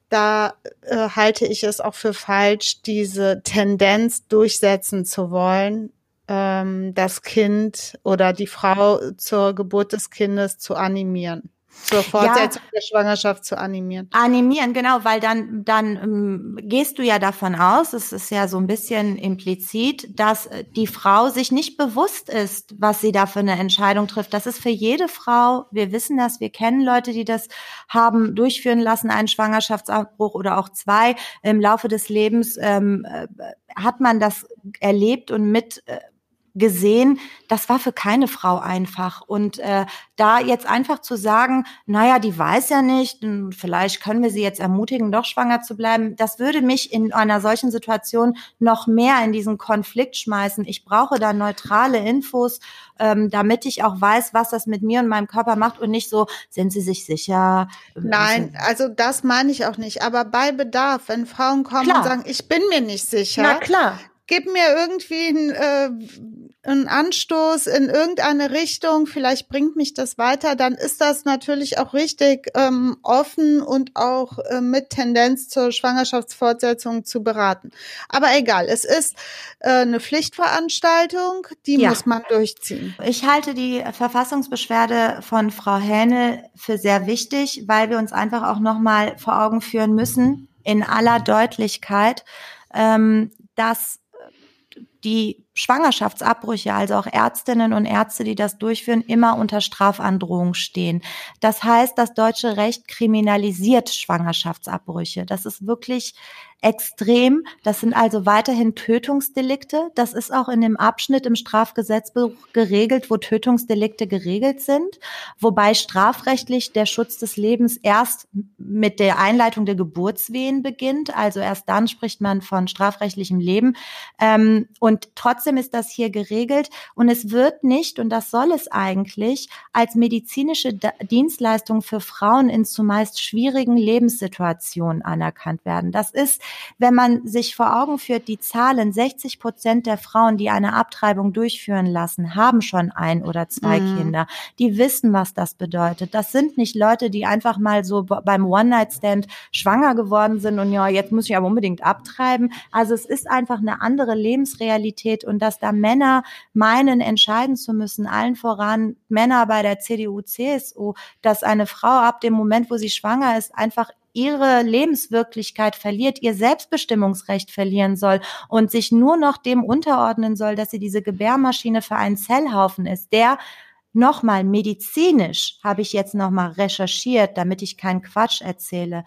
da äh, halte ich es auch für falsch, diese Tendenz durchsetzen zu wollen, ähm, das Kind oder die Frau zur Geburt des Kindes zu animieren zur Fortsetzung ja, der Schwangerschaft zu animieren. Animieren, genau, weil dann, dann ähm, gehst du ja davon aus, es ist ja so ein bisschen implizit, dass äh, die Frau sich nicht bewusst ist, was sie da für eine Entscheidung trifft. Das ist für jede Frau, wir wissen das, wir kennen Leute, die das haben durchführen lassen, einen Schwangerschaftsabbruch oder auch zwei. Im Laufe des Lebens ähm, äh, hat man das erlebt und mit äh, gesehen, das war für keine Frau einfach. Und äh, da jetzt einfach zu sagen, naja, die weiß ja nicht, vielleicht können wir sie jetzt ermutigen, doch schwanger zu bleiben, das würde mich in einer solchen Situation noch mehr in diesen Konflikt schmeißen. Ich brauche da neutrale Infos, ähm, damit ich auch weiß, was das mit mir und meinem Körper macht und nicht so, sind sie sich sicher? Nein, also das meine ich auch nicht. Aber bei Bedarf, wenn Frauen kommen klar. und sagen, ich bin mir nicht sicher. Na klar gib mir irgendwie ein, äh, einen Anstoß in irgendeine Richtung, vielleicht bringt mich das weiter, dann ist das natürlich auch richtig ähm, offen und auch äh, mit Tendenz zur Schwangerschaftsfortsetzung zu beraten. Aber egal, es ist äh, eine Pflichtveranstaltung, die ja. muss man durchziehen. Ich halte die Verfassungsbeschwerde von Frau Hähne für sehr wichtig, weil wir uns einfach auch nochmal vor Augen führen müssen, in aller Deutlichkeit, ähm, dass die Schwangerschaftsabbrüche, also auch Ärztinnen und Ärzte, die das durchführen, immer unter Strafandrohung stehen. Das heißt, das deutsche Recht kriminalisiert Schwangerschaftsabbrüche. Das ist wirklich extrem. Das sind also weiterhin Tötungsdelikte. Das ist auch in dem Abschnitt im Strafgesetzbuch geregelt, wo Tötungsdelikte geregelt sind, wobei strafrechtlich der Schutz des Lebens erst mit der Einleitung der Geburtswehen beginnt. Also erst dann spricht man von strafrechtlichem Leben. Ähm, und trotzdem ist das hier geregelt und es wird nicht, und das soll es eigentlich, als medizinische Dienstleistung für Frauen in zumeist schwierigen Lebenssituationen anerkannt werden. Das ist wenn man sich vor Augen führt, die Zahlen, 60 Prozent der Frauen, die eine Abtreibung durchführen lassen, haben schon ein oder zwei mhm. Kinder. Die wissen, was das bedeutet. Das sind nicht Leute, die einfach mal so beim One-Night-Stand schwanger geworden sind und ja, jetzt muss ich aber unbedingt abtreiben. Also es ist einfach eine andere Lebensrealität und dass da Männer meinen, entscheiden zu müssen, allen voran Männer bei der CDU, CSU, dass eine Frau ab dem Moment, wo sie schwanger ist, einfach ihre Lebenswirklichkeit verliert, ihr Selbstbestimmungsrecht verlieren soll und sich nur noch dem unterordnen soll, dass sie diese Gebärmaschine für einen Zellhaufen ist, der nochmal medizinisch habe ich jetzt nochmal recherchiert, damit ich keinen Quatsch erzähle.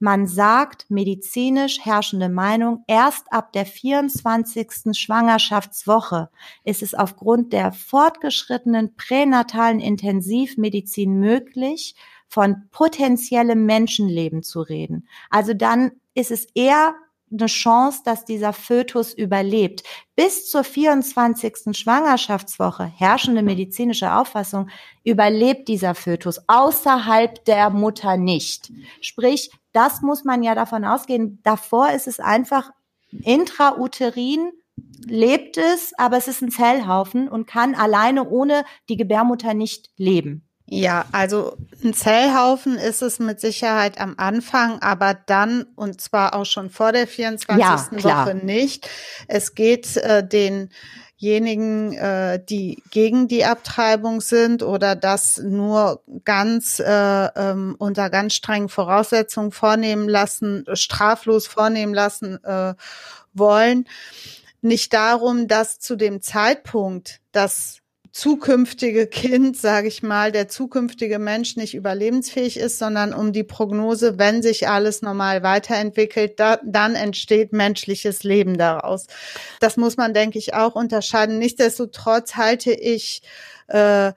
Man sagt medizinisch herrschende Meinung, erst ab der 24. Schwangerschaftswoche ist es aufgrund der fortgeschrittenen pränatalen Intensivmedizin möglich, von potenziellem Menschenleben zu reden. Also dann ist es eher eine Chance, dass dieser Fötus überlebt. Bis zur 24. Schwangerschaftswoche, herrschende medizinische Auffassung, überlebt dieser Fötus außerhalb der Mutter nicht. Sprich, das muss man ja davon ausgehen. Davor ist es einfach intrauterin lebt es, aber es ist ein Zellhaufen und kann alleine ohne die Gebärmutter nicht leben. Ja, also ein Zellhaufen ist es mit Sicherheit am Anfang, aber dann und zwar auch schon vor der 24. Ja, Woche nicht. Es geht äh, denjenigen, äh, die gegen die Abtreibung sind oder das nur ganz äh, ähm, unter ganz strengen Voraussetzungen vornehmen lassen, straflos vornehmen lassen äh, wollen, nicht darum, dass zu dem Zeitpunkt, dass zukünftige Kind, sage ich mal, der zukünftige Mensch nicht überlebensfähig ist, sondern um die Prognose, wenn sich alles normal weiterentwickelt, da, dann entsteht menschliches Leben daraus. Das muss man, denke ich, auch unterscheiden. Nichtsdestotrotz halte ich äh,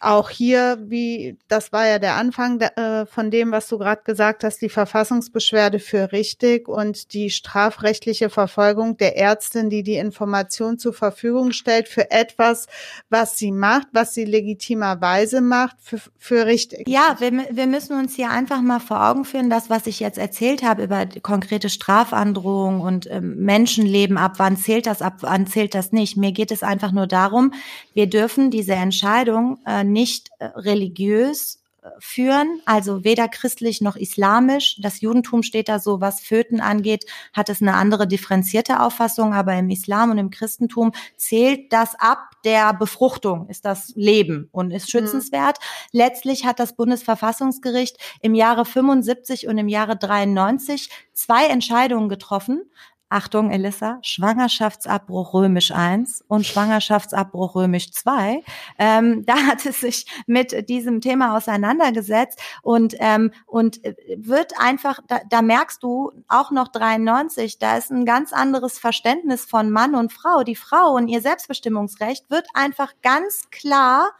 auch hier, wie das war ja der Anfang äh, von dem, was du gerade gesagt hast, die Verfassungsbeschwerde für richtig und die strafrechtliche Verfolgung der Ärztin, die die Information zur Verfügung stellt für etwas, was sie macht, was sie legitimerweise macht, für, für richtig. Ja, wir, wir müssen uns hier einfach mal vor Augen führen, das, was ich jetzt erzählt habe über konkrete Strafandrohungen und ähm, Menschenleben, ab wann zählt das, ab wann zählt das nicht. Mir geht es einfach nur darum, wir dürfen diese Entscheidung äh, nicht äh, religiös äh, führen, also weder christlich noch islamisch. Das Judentum steht da so, was Föten angeht, hat es eine andere differenzierte Auffassung, aber im Islam und im Christentum zählt das ab der Befruchtung, ist das Leben und ist mhm. schützenswert. Mhm. Letztlich hat das Bundesverfassungsgericht im Jahre 75 und im Jahre 93 zwei Entscheidungen getroffen, Achtung, Elissa, Schwangerschaftsabbruch römisch 1 und Schwangerschaftsabbruch römisch 2. Ähm, da hat es sich mit diesem Thema auseinandergesetzt und, ähm, und äh, wird einfach, da, da merkst du auch noch 93, da ist ein ganz anderes Verständnis von Mann und Frau. Die Frau und ihr Selbstbestimmungsrecht wird einfach ganz klar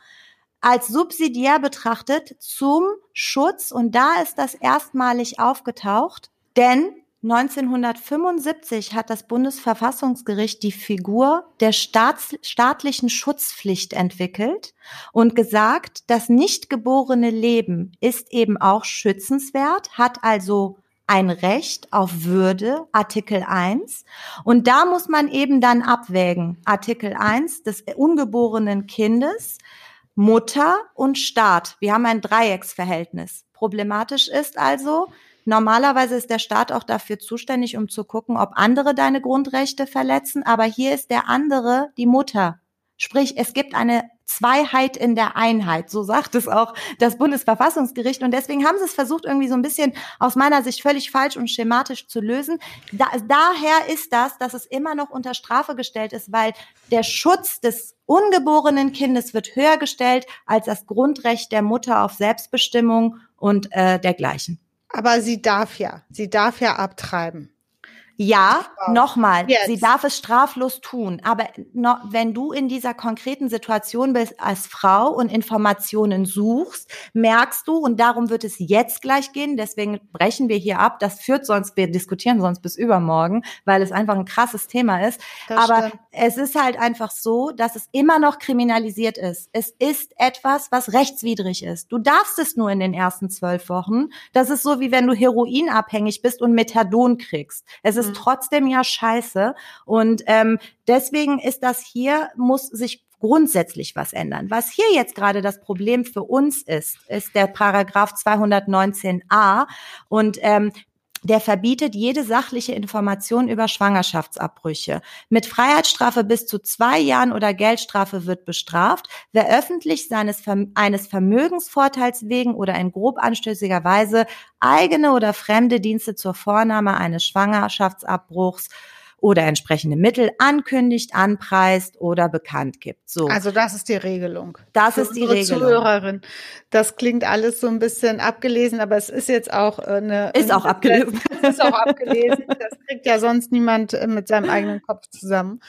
als subsidiär betrachtet zum Schutz und da ist das erstmalig aufgetaucht, denn 1975 hat das Bundesverfassungsgericht die Figur der Staats staatlichen Schutzpflicht entwickelt und gesagt, das nicht geborene Leben ist eben auch schützenswert, hat also ein Recht auf Würde, Artikel 1. Und da muss man eben dann abwägen, Artikel 1 des ungeborenen Kindes, Mutter und Staat. Wir haben ein Dreiecksverhältnis. Problematisch ist also, Normalerweise ist der Staat auch dafür zuständig, um zu gucken, ob andere deine Grundrechte verletzen, aber hier ist der andere die Mutter. Sprich, es gibt eine Zweiheit in der Einheit. So sagt es auch das Bundesverfassungsgericht. Und deswegen haben sie es versucht, irgendwie so ein bisschen aus meiner Sicht völlig falsch und schematisch zu lösen. Da, daher ist das, dass es immer noch unter Strafe gestellt ist, weil der Schutz des ungeborenen Kindes wird höher gestellt als das Grundrecht der Mutter auf Selbstbestimmung und äh, dergleichen. Aber sie darf ja, sie darf ja abtreiben. Ja, nochmal, sie darf es straflos tun. Aber no, wenn du in dieser konkreten Situation bist als Frau und Informationen suchst, merkst du, und darum wird es jetzt gleich gehen, deswegen brechen wir hier ab, das führt sonst, wir diskutieren sonst bis übermorgen, weil es einfach ein krasses Thema ist. Das Aber stimmt. es ist halt einfach so, dass es immer noch kriminalisiert ist. Es ist etwas, was rechtswidrig ist. Du darfst es nur in den ersten zwölf Wochen. Das ist so, wie wenn du heroinabhängig bist und Methadon kriegst. Es ist ist trotzdem ja scheiße. Und ähm, deswegen ist das hier, muss sich grundsätzlich was ändern. Was hier jetzt gerade das Problem für uns ist, ist der Paragraph 219a. Und ähm, der verbietet jede sachliche Information über Schwangerschaftsabbrüche. Mit Freiheitsstrafe bis zu zwei Jahren oder Geldstrafe wird bestraft, wer öffentlich seines eines Vermögensvorteils wegen oder in grob anstößiger Weise eigene oder fremde Dienste zur Vornahme eines Schwangerschaftsabbruchs oder entsprechende Mittel ankündigt, anpreist oder bekannt gibt. So. Also das ist die Regelung. Das Für ist die Regelung. Zuhörerin. Das klingt alles so ein bisschen abgelesen, aber es ist jetzt auch äh, eine. Ist auch abgelesen. Ist auch abgelesen. Das kriegt ja sonst niemand äh, mit seinem eigenen Kopf zusammen.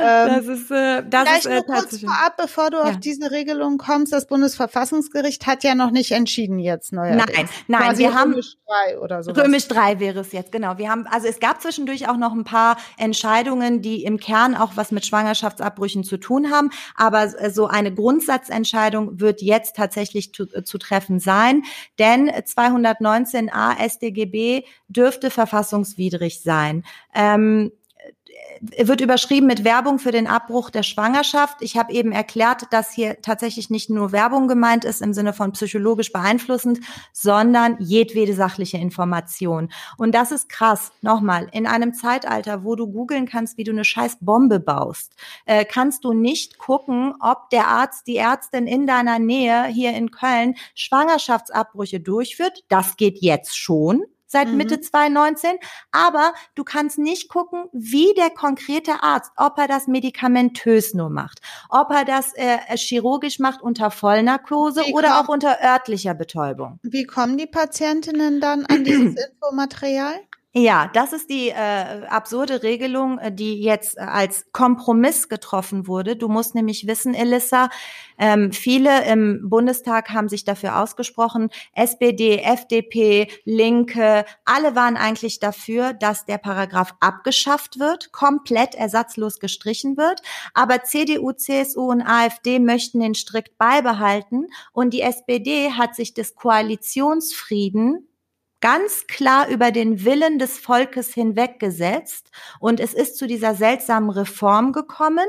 Ähm, das ist, äh, das ist äh, kurz vorab, bevor du ja. auf diese Regelung kommst. Das Bundesverfassungsgericht hat ja noch nicht entschieden jetzt neuerdings. Nein, nein, Quasi wir haben Römisch 3 oder so. Römisch 3 wäre es jetzt genau. Wir haben also es gab zwischendurch auch noch ein paar Entscheidungen, die im Kern auch was mit Schwangerschaftsabbrüchen zu tun haben. Aber so eine Grundsatzentscheidung wird jetzt tatsächlich zu, zu treffen sein, denn 219a StGB dürfte verfassungswidrig sein. Ähm, wird überschrieben mit Werbung für den Abbruch der Schwangerschaft. Ich habe eben erklärt, dass hier tatsächlich nicht nur Werbung gemeint ist im Sinne von psychologisch beeinflussend, sondern jedwede sachliche Information. Und das ist krass. Nochmal, in einem Zeitalter, wo du googeln kannst, wie du eine scheiß Bombe baust, äh, kannst du nicht gucken, ob der Arzt, die Ärztin in deiner Nähe hier in Köln Schwangerschaftsabbrüche durchführt. Das geht jetzt schon seit mhm. Mitte 2019, aber du kannst nicht gucken, wie der konkrete Arzt, ob er das medikamentös nur macht, ob er das äh, chirurgisch macht unter Vollnarkose wie oder auch unter örtlicher Betäubung. Wie kommen die Patientinnen dann an dieses Infomaterial? Ja, das ist die äh, absurde Regelung, äh, die jetzt äh, als Kompromiss getroffen wurde. Du musst nämlich wissen, Elissa, ähm, viele im Bundestag haben sich dafür ausgesprochen. SPD, FDP, Linke, alle waren eigentlich dafür, dass der Paragraph abgeschafft wird, komplett ersatzlos gestrichen wird. Aber CDU, CSU und AfD möchten den strikt beibehalten. Und die SPD hat sich des Koalitionsfrieden ganz klar über den Willen des Volkes hinweggesetzt und es ist zu dieser seltsamen Reform gekommen.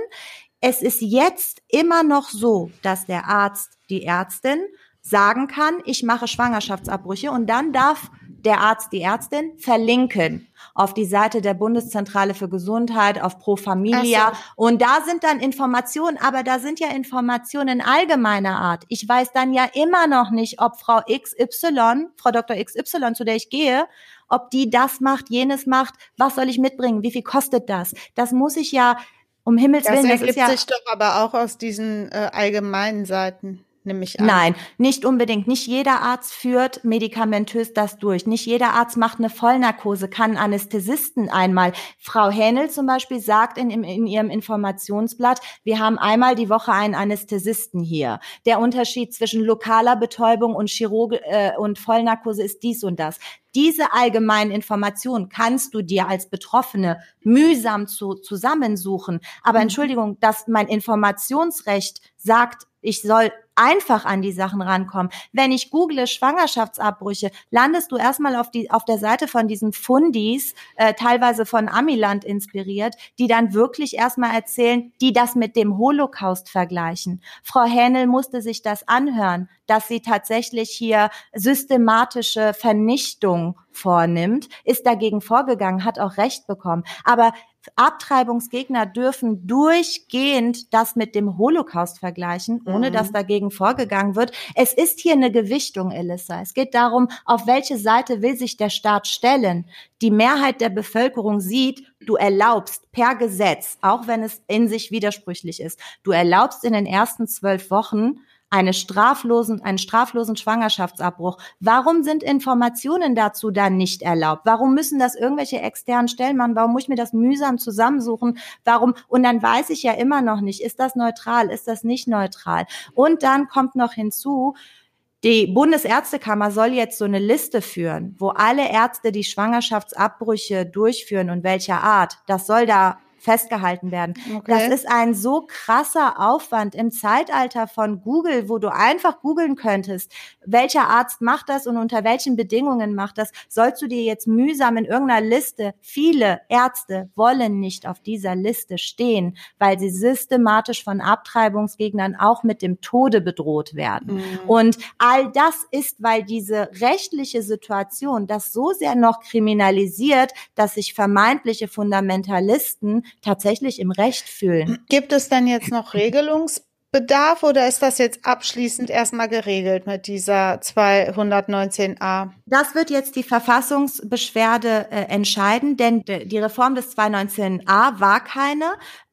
Es ist jetzt immer noch so, dass der Arzt, die Ärztin sagen kann, ich mache Schwangerschaftsabbrüche und dann darf der Arzt, die Ärztin verlinken auf die Seite der Bundeszentrale für Gesundheit, auf Pro Familia. So. Und da sind dann Informationen, aber da sind ja Informationen allgemeiner Art. Ich weiß dann ja immer noch nicht, ob Frau XY, Frau Dr. XY, zu der ich gehe, ob die das macht, jenes macht, was soll ich mitbringen, wie viel kostet das? Das muss ich ja um Himmels Willen. Das ergibt das ja, sich doch aber auch aus diesen äh, allgemeinen Seiten nehme ich an. Nein, nicht unbedingt. Nicht jeder Arzt führt medikamentös das durch. Nicht jeder Arzt macht eine Vollnarkose, kann Anästhesisten einmal. Frau Hähnel zum Beispiel sagt in, in ihrem Informationsblatt, wir haben einmal die Woche einen Anästhesisten hier. Der Unterschied zwischen lokaler Betäubung und Chirurg äh, und Vollnarkose ist dies und das. Diese allgemeinen Informationen kannst du dir als Betroffene mühsam zu, zusammensuchen. Aber mhm. Entschuldigung, dass mein Informationsrecht sagt, ich soll einfach an die Sachen rankommen. Wenn ich google Schwangerschaftsabbrüche, landest du erstmal auf, die, auf der Seite von diesen Fundis, äh, teilweise von Amiland inspiriert, die dann wirklich erstmal erzählen, die das mit dem Holocaust vergleichen. Frau Hähnel musste sich das anhören, dass sie tatsächlich hier systematische Vernichtung vornimmt, ist dagegen vorgegangen, hat auch Recht bekommen. Aber Abtreibungsgegner dürfen durchgehend das mit dem Holocaust vergleichen, ohne mhm. dass dagegen vorgegangen wird. Es ist hier eine Gewichtung, Elissa. Es geht darum, auf welche Seite will sich der Staat stellen. Die Mehrheit der Bevölkerung sieht, du erlaubst per Gesetz, auch wenn es in sich widersprüchlich ist, du erlaubst in den ersten zwölf Wochen eine straflosen, einen straflosen Schwangerschaftsabbruch. Warum sind Informationen dazu dann nicht erlaubt? Warum müssen das irgendwelche externen Stellen machen? Warum muss ich mir das mühsam zusammensuchen? Warum? Und dann weiß ich ja immer noch nicht, ist das neutral? Ist das nicht neutral? Und dann kommt noch hinzu, die Bundesärztekammer soll jetzt so eine Liste führen, wo alle Ärzte die Schwangerschaftsabbrüche durchführen und welcher Art. Das soll da festgehalten werden. Okay. Das ist ein so krasser Aufwand im Zeitalter von Google, wo du einfach googeln könntest, welcher Arzt macht das und unter welchen Bedingungen macht das, sollst du dir jetzt mühsam in irgendeiner Liste, viele Ärzte wollen nicht auf dieser Liste stehen, weil sie systematisch von Abtreibungsgegnern auch mit dem Tode bedroht werden. Mhm. Und all das ist, weil diese rechtliche Situation das so sehr noch kriminalisiert, dass sich vermeintliche Fundamentalisten tatsächlich im Recht fühlen. Gibt es denn jetzt noch Regelungsbedarf oder ist das jetzt abschließend erstmal geregelt mit dieser 219a? Das wird jetzt die Verfassungsbeschwerde äh, entscheiden, denn die Reform des 219a war keine,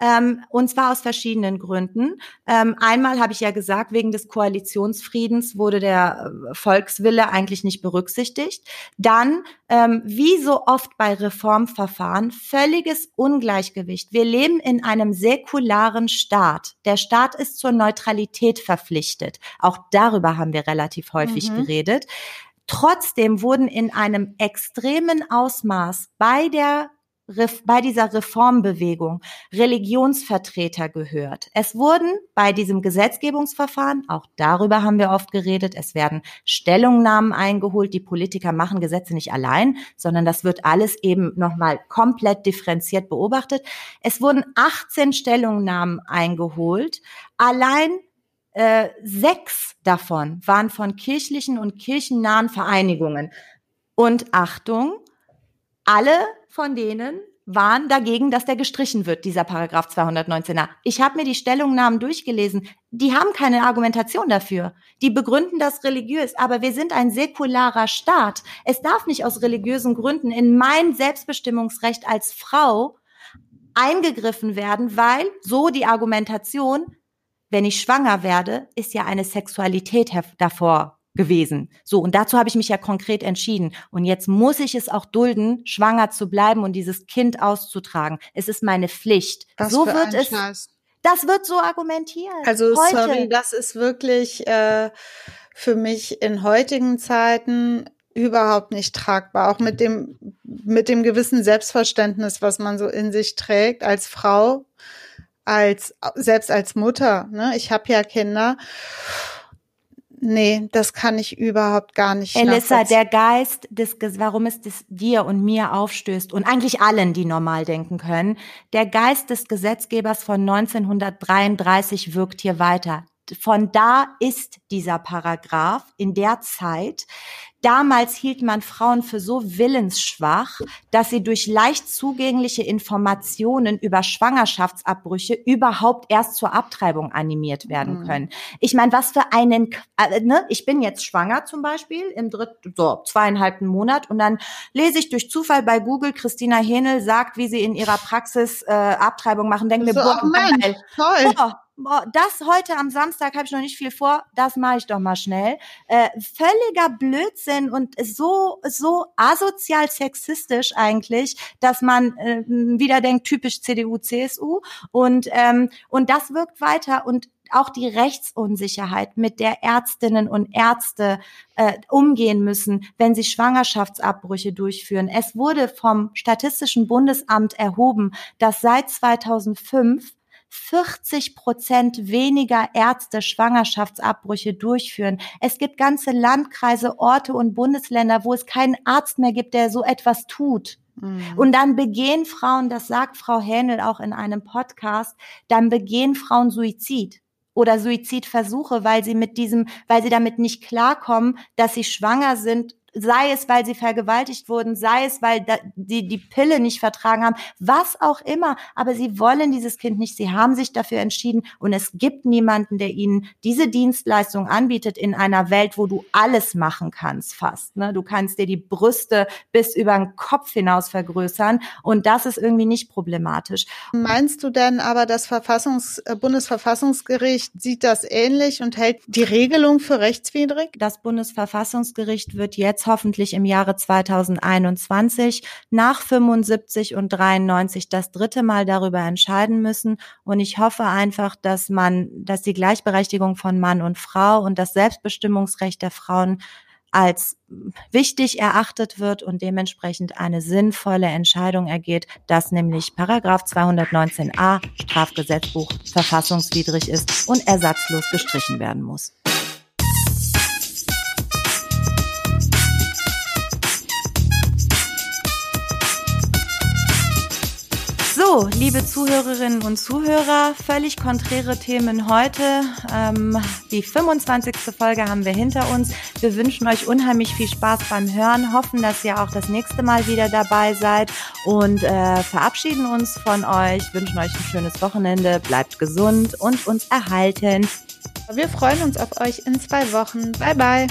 ähm, und zwar aus verschiedenen Gründen. Ähm, einmal habe ich ja gesagt, wegen des Koalitionsfriedens wurde der äh, Volkswille eigentlich nicht berücksichtigt. Dann, ähm, wie so oft bei Reformverfahren, völliges Ungleichgewicht. Wir leben in einem säkularen Staat. Der Staat ist zur Neutralität verpflichtet. Auch darüber haben wir relativ häufig mhm. geredet. Trotzdem wurden in einem extremen Ausmaß bei der bei dieser Reformbewegung Religionsvertreter gehört. Es wurden bei diesem Gesetzgebungsverfahren, auch darüber haben wir oft geredet, es werden Stellungnahmen eingeholt. Die Politiker machen Gesetze nicht allein, sondern das wird alles eben nochmal komplett differenziert beobachtet. Es wurden 18 Stellungnahmen eingeholt. Allein äh, sechs davon waren von kirchlichen und kirchennahen Vereinigungen. Und Achtung, alle von denen waren dagegen, dass der gestrichen wird, dieser Paragraph 219a. Ich habe mir die Stellungnahmen durchgelesen. Die haben keine Argumentation dafür. Die begründen das religiös. Aber wir sind ein säkularer Staat. Es darf nicht aus religiösen Gründen in mein Selbstbestimmungsrecht als Frau eingegriffen werden, weil so die Argumentation wenn ich schwanger werde, ist ja eine Sexualität davor gewesen. So, und dazu habe ich mich ja konkret entschieden. Und jetzt muss ich es auch dulden, schwanger zu bleiben und dieses Kind auszutragen. Es ist meine Pflicht. Was so wird es. Scheiß. Das wird so argumentiert. Also Heute. sorry, das ist wirklich äh, für mich in heutigen Zeiten überhaupt nicht tragbar. Auch mit dem mit dem gewissen Selbstverständnis, was man so in sich trägt als Frau, als selbst als Mutter. Ne? Ich habe ja Kinder. Nee, das kann ich überhaupt gar nicht. Elissa, der Geist des, warum es das dir und mir aufstößt und eigentlich allen, die normal denken können, der Geist des Gesetzgebers von 1933 wirkt hier weiter. Von da ist dieser Paragraph in der Zeit. Damals hielt man Frauen für so willensschwach, dass sie durch leicht zugängliche Informationen über Schwangerschaftsabbrüche überhaupt erst zur Abtreibung animiert werden Mhm. können. Ich meine, was für einen, äh, ne? Ich bin jetzt schwanger zum Beispiel im dritten, so zweieinhalbten Monat und dann lese ich durch Zufall bei Google, Christina Hähnel sagt, wie sie in ihrer Praxis äh, Abtreibung machen. Denke mir, so, boah, toll. Boah, das heute am Samstag habe ich noch nicht viel vor, das mache ich doch mal schnell. Äh, völliger Blödsinn und so so asozial sexistisch eigentlich, dass man äh, wieder denkt typisch CDU CSU und ähm, und das wirkt weiter und auch die Rechtsunsicherheit, mit der Ärztinnen und Ärzte äh, umgehen müssen, wenn sie Schwangerschaftsabbrüche durchführen. Es wurde vom Statistischen Bundesamt erhoben, dass seit 2005 40 Prozent weniger Ärzte Schwangerschaftsabbrüche durchführen. Es gibt ganze Landkreise, Orte und Bundesländer, wo es keinen Arzt mehr gibt, der so etwas tut. Mhm. Und dann begehen Frauen, das sagt Frau Hähnel auch in einem Podcast, dann begehen Frauen Suizid oder Suizidversuche, weil sie mit diesem, weil sie damit nicht klarkommen, dass sie schwanger sind, sei es, weil sie vergewaltigt wurden, sei es, weil da, die die Pille nicht vertragen haben, was auch immer. Aber sie wollen dieses Kind nicht. Sie haben sich dafür entschieden und es gibt niemanden, der ihnen diese Dienstleistung anbietet in einer Welt, wo du alles machen kannst, fast. Ne? Du kannst dir die Brüste bis über den Kopf hinaus vergrößern und das ist irgendwie nicht problematisch. Meinst du denn aber, das Verfassungs äh, Bundesverfassungsgericht sieht das ähnlich und hält die Regelung für rechtswidrig? Das Bundesverfassungsgericht wird jetzt hoffentlich im Jahre 2021 nach 75 und 93 das dritte Mal darüber entscheiden müssen. Und ich hoffe einfach, dass man, dass die Gleichberechtigung von Mann und Frau und das Selbstbestimmungsrecht der Frauen als wichtig erachtet wird und dementsprechend eine sinnvolle Entscheidung ergeht, dass nämlich Paragraph 219a Strafgesetzbuch verfassungswidrig ist und ersatzlos gestrichen werden muss. So, liebe Zuhörerinnen und Zuhörer, völlig konträre Themen heute. Ähm, die 25. Folge haben wir hinter uns. Wir wünschen euch unheimlich viel Spaß beim Hören, hoffen, dass ihr auch das nächste Mal wieder dabei seid und äh, verabschieden uns von euch, wünschen euch ein schönes Wochenende, bleibt gesund und uns erhalten. Wir freuen uns auf euch in zwei Wochen. Bye bye.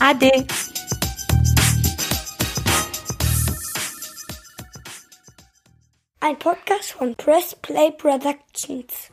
Ade. Ein Podcast von Press Play Productions.